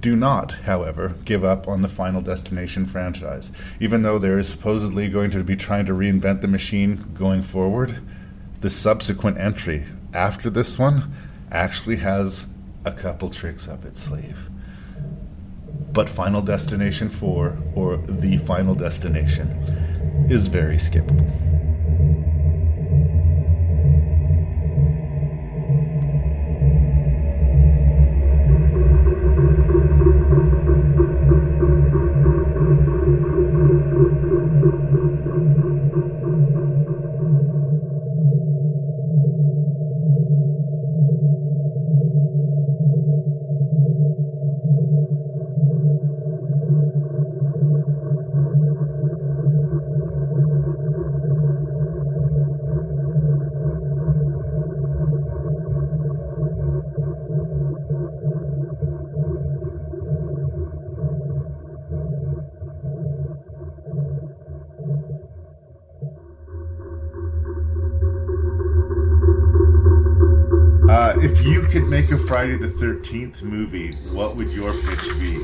Do not, however, give up on the Final Destination franchise. Even though there is supposedly going to be trying to reinvent the machine going forward, the subsequent entry after this one actually has a couple tricks up its sleeve. But Final Destination 4, or The Final Destination, is very skippable. Friday the 13th movie, what would your pitch be?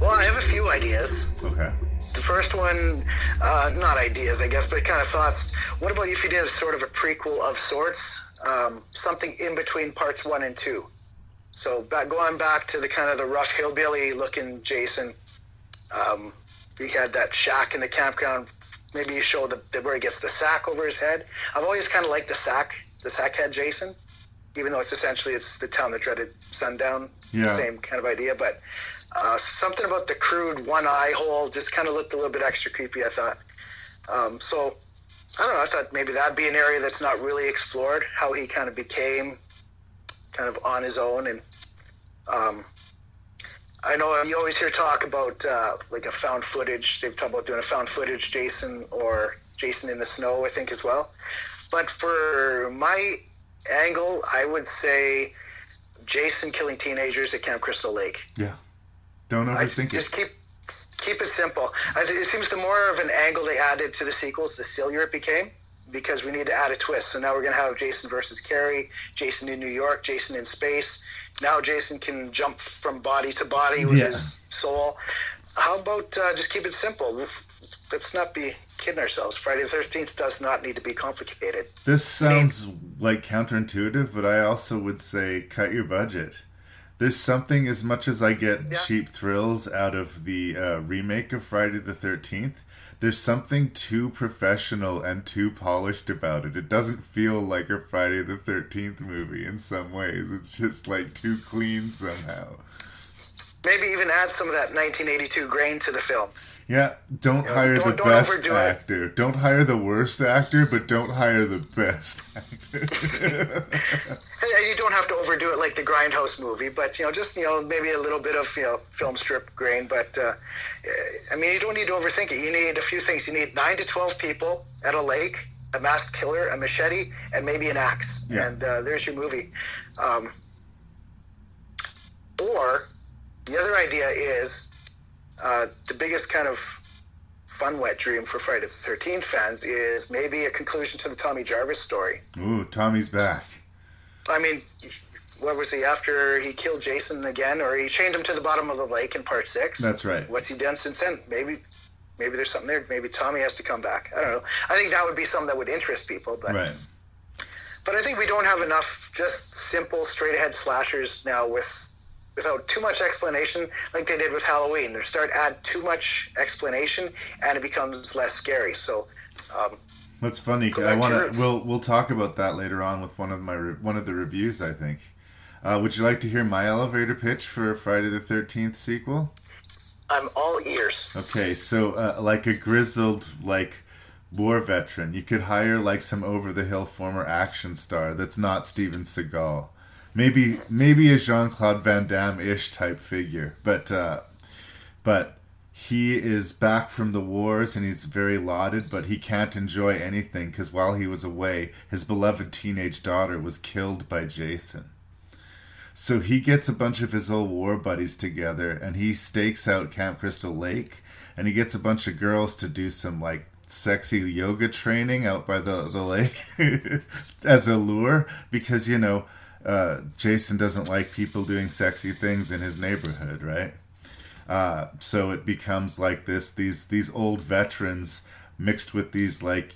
Well, I have a few ideas. Okay. The first one, uh, not ideas, I guess, but kind of thoughts. What about if you did a sort of a prequel of sorts? Um, something in between parts one and two. So back, going back to the kind of the rough hillbilly looking Jason, um, he had that shack in the campground maybe you show the, where he gets the sack over his head. I've always kind of liked the sack, the sack head Jason, even though it's essentially it's the town that dreaded sundown. Yeah. Same kind of idea, but uh, something about the crude one eye hole just kind of looked a little bit extra creepy. I thought. Um, so I don't know. I thought maybe that'd be an area that's not really explored. How he kind of became kind of on his own and. Um, I know you always hear talk about uh, like a found footage. They've talked about doing a found footage Jason or Jason in the Snow, I think, as well. But for my angle, I would say Jason killing teenagers at Camp Crystal Lake. Yeah. Don't overthink I, it. Just keep keep it simple. It seems the more of an angle they added to the sequels, the sillier it became because we need to add a twist. So now we're going to have Jason versus Carrie, Jason in New York, Jason in space now Jason can jump from body to body with yeah. his soul. How about uh, just keep it simple? Let's not be kidding ourselves. Friday the Thirteenth does not need to be complicated. This sounds like counterintuitive, but I also would say cut your budget. There's something as much as I get yeah. cheap thrills out of the uh, remake of Friday the Thirteenth. there's something too professional and too polished about it. It doesn't feel like a Friday the 13th movie in some ways. It's just like too clean somehow. Maybe even add some of that 1982 grain to the film. Yeah, don't know, hire don't- the don't best overdo it. actor. Don't hire the worst actor, but don't hire the best actor. You don't have to overdo it like the Grindhouse movie, but you know, just you know, maybe a little bit of you know, film strip grain. But uh, I mean, you don't need to overthink it. You need a few things. You need nine to twelve people at a lake, a masked killer, a machete, and maybe an axe. Yeah. And uh, there's your movie. Um, or the other idea is uh, the biggest kind of fun wet dream for Friday the Thirteenth fans is maybe a conclusion to the Tommy Jarvis story. Ooh, Tommy's back. I mean, what was he after he killed Jason again, or he chained him to the bottom of the lake in part six? That's right. What's he done since then? Maybe, maybe there's something there. Maybe Tommy has to come back. I don't know. I think that would be something that would interest people, but Right. but I think we don't have enough just simple, straight ahead slashers now with without too much explanation, like they did with Halloween. They start add too much explanation, and it becomes less scary. So. Um, That's funny. I back to your want to. We'll we'll talk about that later on with one of my re- one of the reviews. I think. Uh, would you like to hear my elevator pitch for Friday the Thirteenth sequel? I'm all ears. Okay, so uh, like a grizzled like war veteran, you could hire like some over the hill former action star that's not Steven Seagal. Maybe maybe a Jean Claude Van Damme ish type figure, but uh, but he is back from the wars and he's very lauded, but he can't enjoy anything because while he was away, his beloved teenage daughter was killed by Jason. So he gets a bunch of his old war buddies together and he stakes out Camp Crystal Lake and he gets a bunch of girls to do some like sexy yoga training out by the, the lake as a lure because you know uh, Jason doesn't like people doing sexy things in his neighborhood, right? Uh, so it becomes like this these these old veterans mixed with these like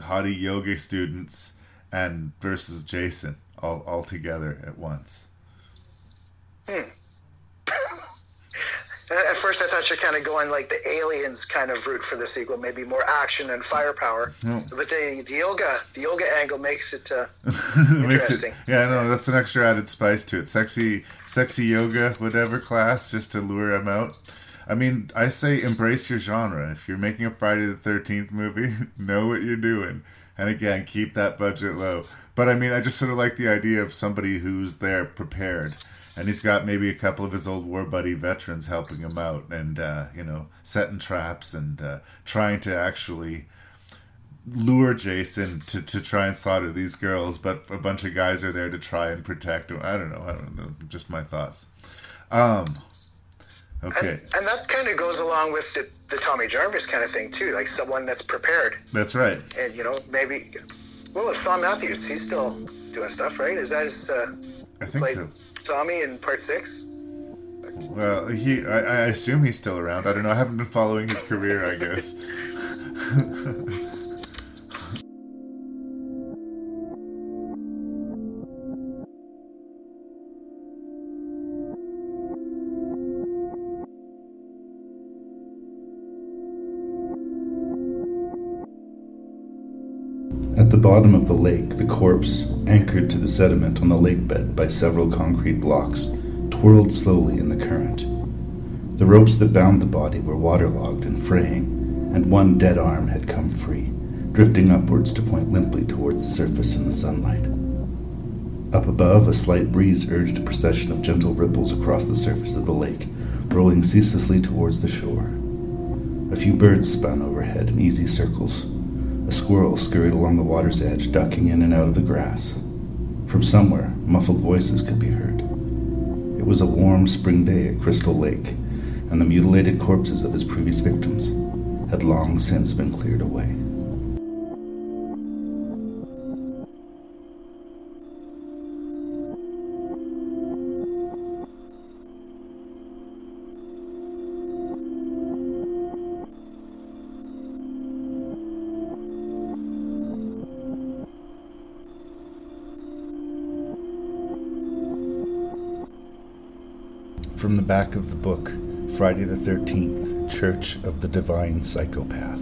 haughty yoga students and versus Jason all all together at once. Hmm. At first, I thought you're kind of going like the aliens kind of route for the sequel, maybe more action and firepower. But the, the yoga, the yoga angle makes it uh, Makes it, interesting. yeah, no, that's an extra added spice to it. Sexy, sexy yoga, whatever class, just to lure him out. I mean, I say embrace your genre. If you're making a Friday the Thirteenth movie, know what you're doing, and again, keep that budget low. But I mean, I just sort of like the idea of somebody who's there prepared, and he's got maybe a couple of his old war buddy veterans helping him out, and uh, you know, setting traps and uh, trying to actually lure Jason to, to try and slaughter these girls, but a bunch of guys are there to try and protect him. I don't know. I don't know. Just my thoughts. Um. Okay, And that kind of goes along with the, the Tommy Jarvis kind of thing too, like someone that's prepared. that's right. And you know, maybe well, with Thom Mathews, he's still doing stuff, right? Is that his uh, I think so. Tommy in part six? Well, he. I, I assume he's still around. I don't know. I haven't been following his career. I guess. bottom of the lake, the corpse, anchored to the sediment on the lake bed by several concrete blocks, twirled slowly in the current. The ropes that bound the body were waterlogged and fraying, and one dead arm had come free, drifting upwards to point limply towards the surface in the sunlight. Up above, a slight breeze urged a procession of gentle ripples across the surface of the lake, rolling ceaselessly towards the shore. A few birds spun overhead in easy circles. A squirrel scurried along the water's edge, ducking in and out of the grass. From somewhere, muffled voices could be heard. It was a warm spring day at Crystal Lake, and the mutilated corpses of his previous victims had long since been cleared away. From the back of the book, Friday the 13th, Church of the Divine Psychopath.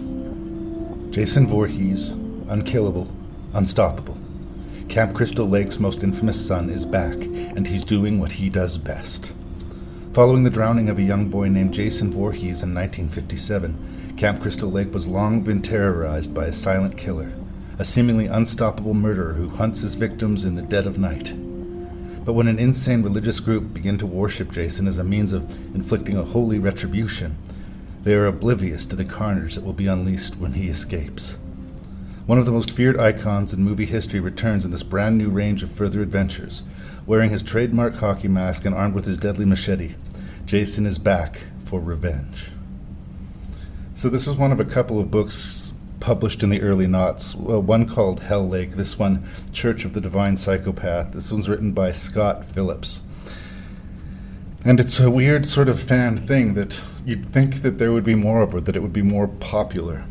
Jason Voorhees, unkillable, unstoppable. Camp Crystal Lake's most infamous son is back, and he's doing what he does best. Following the drowning of a young boy named Jason Voorhees in 1957, Camp Crystal Lake was long been terrorized by a silent killer, a seemingly unstoppable murderer who hunts his victims in the dead of night. But when an insane religious group begin to worship Jason as a means of inflicting a holy retribution, they are oblivious to the carnage that will be unleashed when he escapes. One of the most feared icons in movie history returns in this brand new range of further adventures. Wearing his trademark hockey mask and armed with his deadly machete, Jason is back for revenge. So, this was one of a couple of books published in the early noughts. Uh, one called Hell Lake, this one, Church of the Divine Psychopath. This one's written by Scott Phillips. And it's a weird sort of fan thing that you'd think that there would be more of it, that it would be more popular.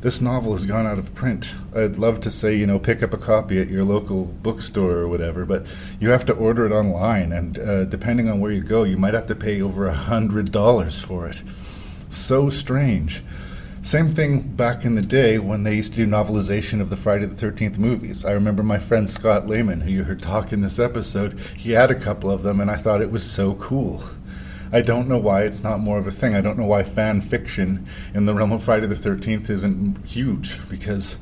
This novel has gone out of print. I'd love to say, you know, pick up a copy at your local bookstore or whatever, but you have to order it online, and uh, depending on where you go, you might have to pay over a hundred dollars for it. So strange. Same thing back in the day when they used to do novelization of the Friday the 13th movies. I remember my friend Scott Lehmann, who you heard talk in this episode, he had a couple of them, and I thought it was so cool. I don't know why it's not more of a thing. I don't know why fan fiction in the realm of Friday the 13th isn't huge, because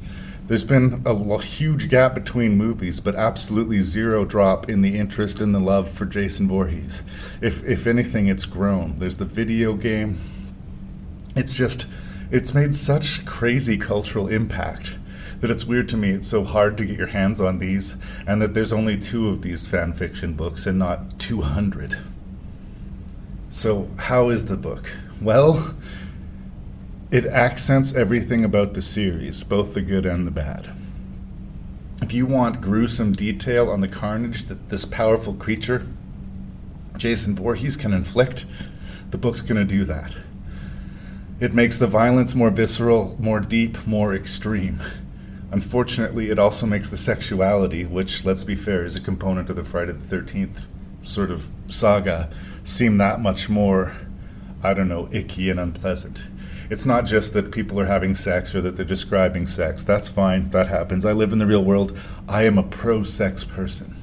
there's been a huge gap between movies, but absolutely zero drop in the interest and the love for Jason Voorhees. If, if anything, it's grown. There's the video game. It's just it's made such crazy cultural impact that it's weird to me. It's so hard to get your hands on these and that there's only two of these fan fiction books and not 200 so how is the book? Well it accents everything about the series both the good and the bad. If you want gruesome detail on the carnage that this powerful creature jason Voorhees can inflict the book's going to do that it makes the violence more visceral, more deep, more extreme. Unfortunately, it also makes the sexuality, which, let's be fair, is a component of the Friday the 13th sort of saga, seem that much more, I don't know, icky and unpleasant. It's not just that people are having sex or that they're describing sex. That's fine, that happens. I live in the real world. I am a pro sex person.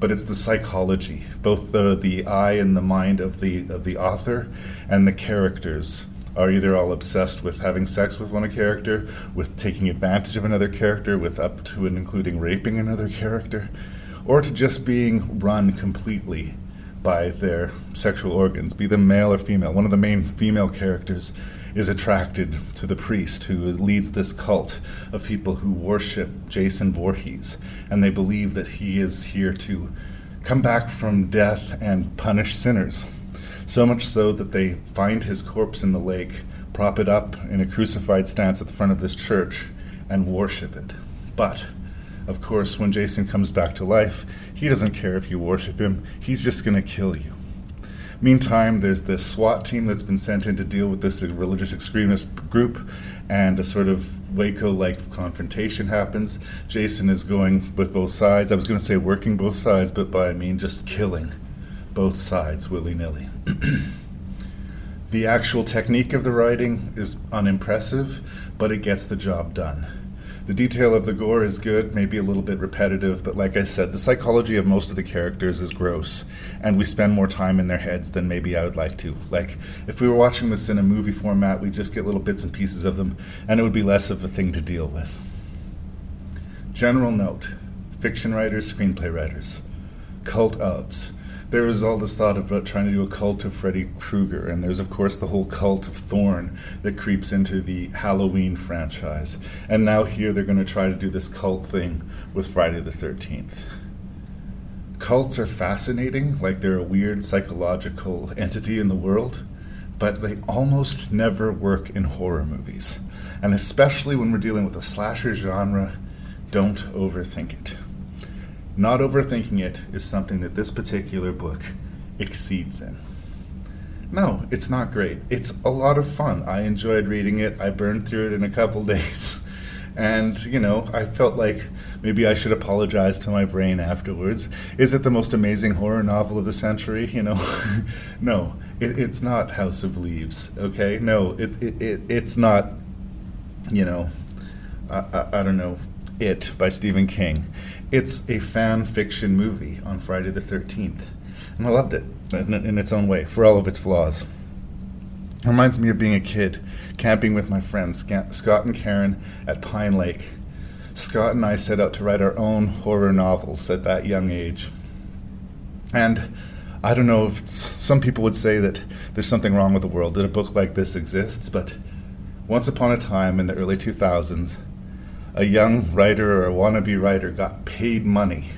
But it's the psychology, both the, the eye and the mind of the, of the author and the characters are either all obsessed with having sex with one character, with taking advantage of another character, with up to and including raping another character, or to just being run completely by their sexual organs, be them male or female. One of the main female characters is attracted to the priest who leads this cult of people who worship Jason Voorhees, and they believe that he is here to come back from death and punish sinners so much so that they find his corpse in the lake, prop it up in a crucified stance at the front of this church, and worship it. But, of course, when Jason comes back to life, he doesn't care if you worship him, he's just going to kill you. Meantime, there's this SWAT team that's been sent in to deal with this religious extremist group, and a sort of Waco like confrontation happens. Jason is going with both sides. I was going to say working both sides, but by I mean just killing both sides willy nilly. the actual technique of the writing is unimpressive, but it gets the job done. The detail of the gore is good, maybe a little bit repetitive, but like I said, the psychology of most of the characters is gross, and we spend more time in their heads than maybe I would like to. Like, if we were watching this in a movie format, we'd just get little bits and pieces of them, and it would be less of a thing to deal with. General note fiction writers, screenplay writers, cult ofs there was all this thought about trying to do a cult of Freddy Krueger, and there's of course the whole cult of Thorn that creeps into the Halloween franchise. And now here they're going to try to do this cult thing with Friday the 13th. Cults are fascinating, like they're a weird psychological entity in the world, but they almost never work in horror movies. And especially when we're dealing with a slasher genre, don't overthink it. Not overthinking it is something that this particular book exceeds in. No, it's not great. It's a lot of fun. I enjoyed reading it. I burned through it in a couple days. And, you know, I felt like maybe I should apologize to my brain afterwards. Is it the most amazing horror novel of the century? You know, no, It, it's not House of Leaves, okay? No, it, it, it it's not, you know, I, I, I don't know, It by Stephen King. It's a fan fiction movie on Friday the 13th. And I loved it in, its own way, for all of its flaws. It reminds me of being a kid, camping with my friends, Scott and Karen, at Pine Lake. Scott and I set out to write our own horror novels at that young age. And I don't know if some people would say that there's something wrong with the world that a book like this exists, but once upon a time in the early 2000s, a young writer or a wannabe writer got paid money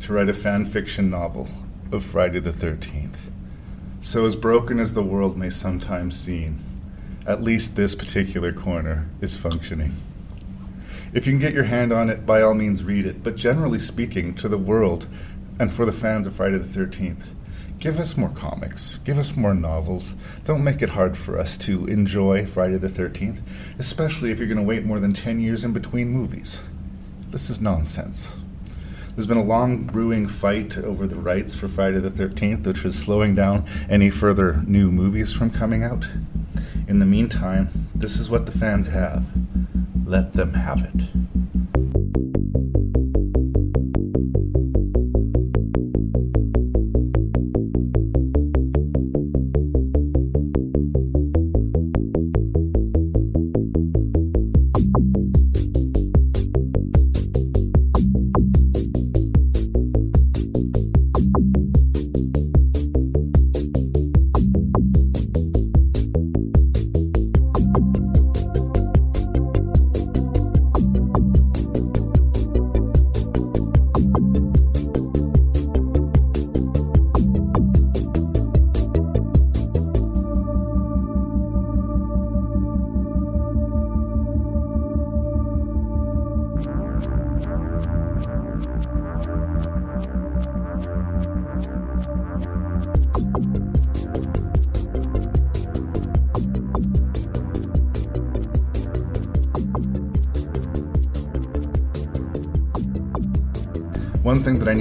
to write a fan fiction novel of Friday the 13th. So, as broken as the world may sometimes seem, at least this particular corner is functioning. If you can get your hand on it, by all means read it, but generally speaking, to the world and for the fans of Friday the 13th, give us more comics, give us more novels. Don't make it hard for us to enjoy Friday the 13th, especially if you're going to wait more than 10 years in between movies. This is nonsense. There's been a long brewing fight over the rights for Friday the 13th, which is slowing down any further new movies from coming out. In the meantime, this is what the fans have. Let them have it.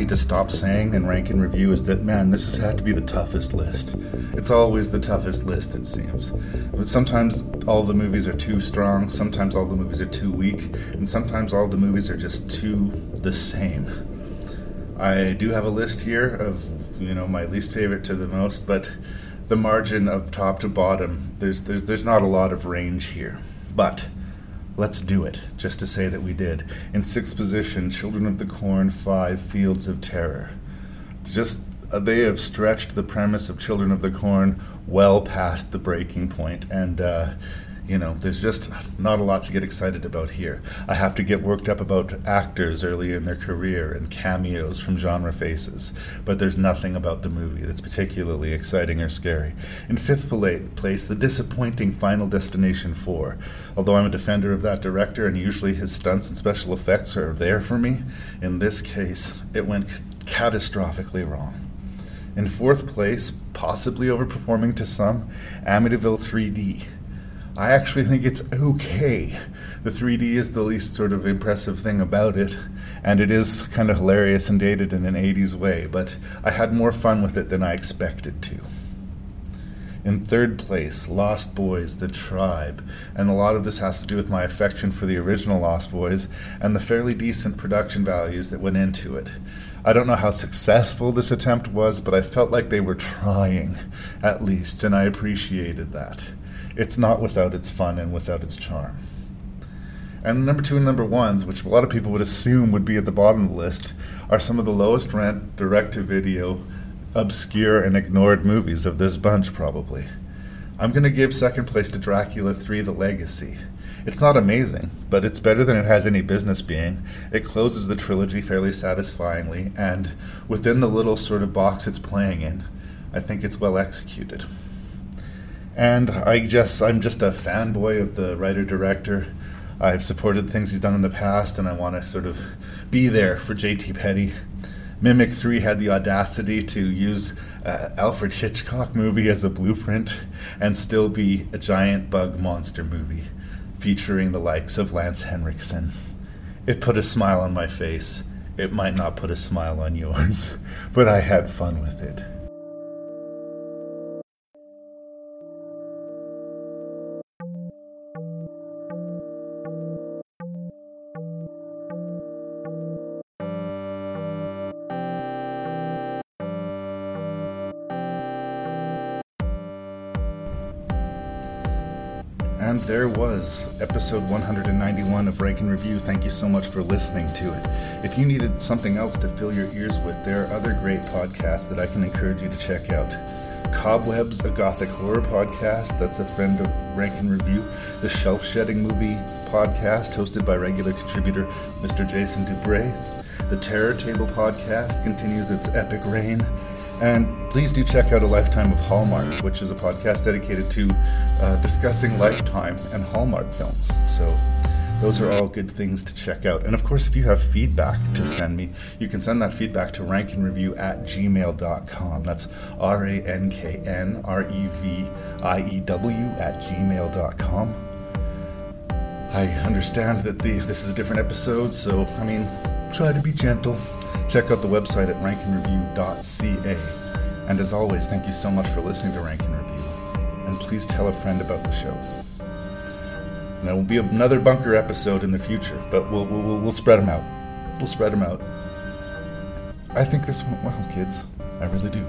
Need to stop saying and rank and review is that, man, this has had to be the toughest list. It's always the toughest list, it seems. But sometimes all the movies are too strong, sometimes all the movies are too weak, and sometimes all the movies are just too the same. I do have a list here of, you know, my least favorite to the most, but the margin of top to bottom, there's there's there's not a lot of range here. But Let's do it, just to say that we did. In sixth position, Children of the Corn 5 Fields of Terror. Just uh, they have stretched the premise of Children of the Corn well past the breaking point, and uh, you know, there's just not a lot to get excited about here. I have to get worked up about actors early in their career and cameos from genre faces, but there's nothing about the movie that's particularly exciting or scary. In fifth place, the disappointing Final Destination 4. Although I'm a defender of that director and usually his stunts and special effects are there for me, in this case, it went catastrophically wrong. In fourth place, possibly overperforming to some, Amityville 3D. I actually think it's okay. The 3D is the least sort of impressive thing about it, and it is kind of hilarious and dated in an 80s way, but I had more fun with it than I expected to. In third place, Lost Boys, The Tribe, and a lot of this has to do with my affection for the original Lost Boys and the fairly decent production values that went into it. I don't know how successful this attempt was, but I felt like they were trying, at least, and I appreciated that it's not without its fun and without its charm. And number two and number ones, which a lot of people would assume would be at the bottom of the list, are some of the lowest rent direct to video, obscure, and ignored movies of this bunch, probably. I'm going to give second place to Dracula 3 The Legacy. It's not amazing, but it's better than it has any business being. It closes the trilogy fairly satisfyingly, and within the little sort of box it's playing in, I think it's well executed. And I just I'm just a fanboy of the writer director. I've supported things he's done in the past, and I want to sort of be there for J.T. Petty. Mimic 3 had the audacity to use uh, Alfred Hitchcock movie as a blueprint and still be a giant bug monster movie featuring the likes of Lance Henriksen. It put a smile on my face. It might not put a smile on yours, but I had fun with it. Was episode 191 of Rank and Review. Thank you so much for listening to it. If you needed something else to fill your ears with, there are other great podcasts that I can encourage you to check out. Cobwebs, a gothic horror podcast that's a friend of Rank and Review. The Shelf Shedding Movie podcast, hosted by regular contributor Mr. Jason Dubray. The Terror Table podcast continues its epic reign. And please do check out A Lifetime of Hallmark, which is a podcast dedicated to uh, discussing Lifetime and Hallmark films. So those are all good things to check out. And of course, if you have feedback to send me, you can send that feedback to ranknreview at gmail.com. That's R A N K N R E V I E W at gmail.com. I understand that the this is a different episode, so I mean, try to be gentle. Check out the website at rankandreview.ca. And as always, thank you so much for listening to Rank and Review. And please tell a friend about the show. And there will be another bunker episode in the future, but we'll, we'll, we'll spread them out. We'll spread them out. I think this went well, kids. I really do.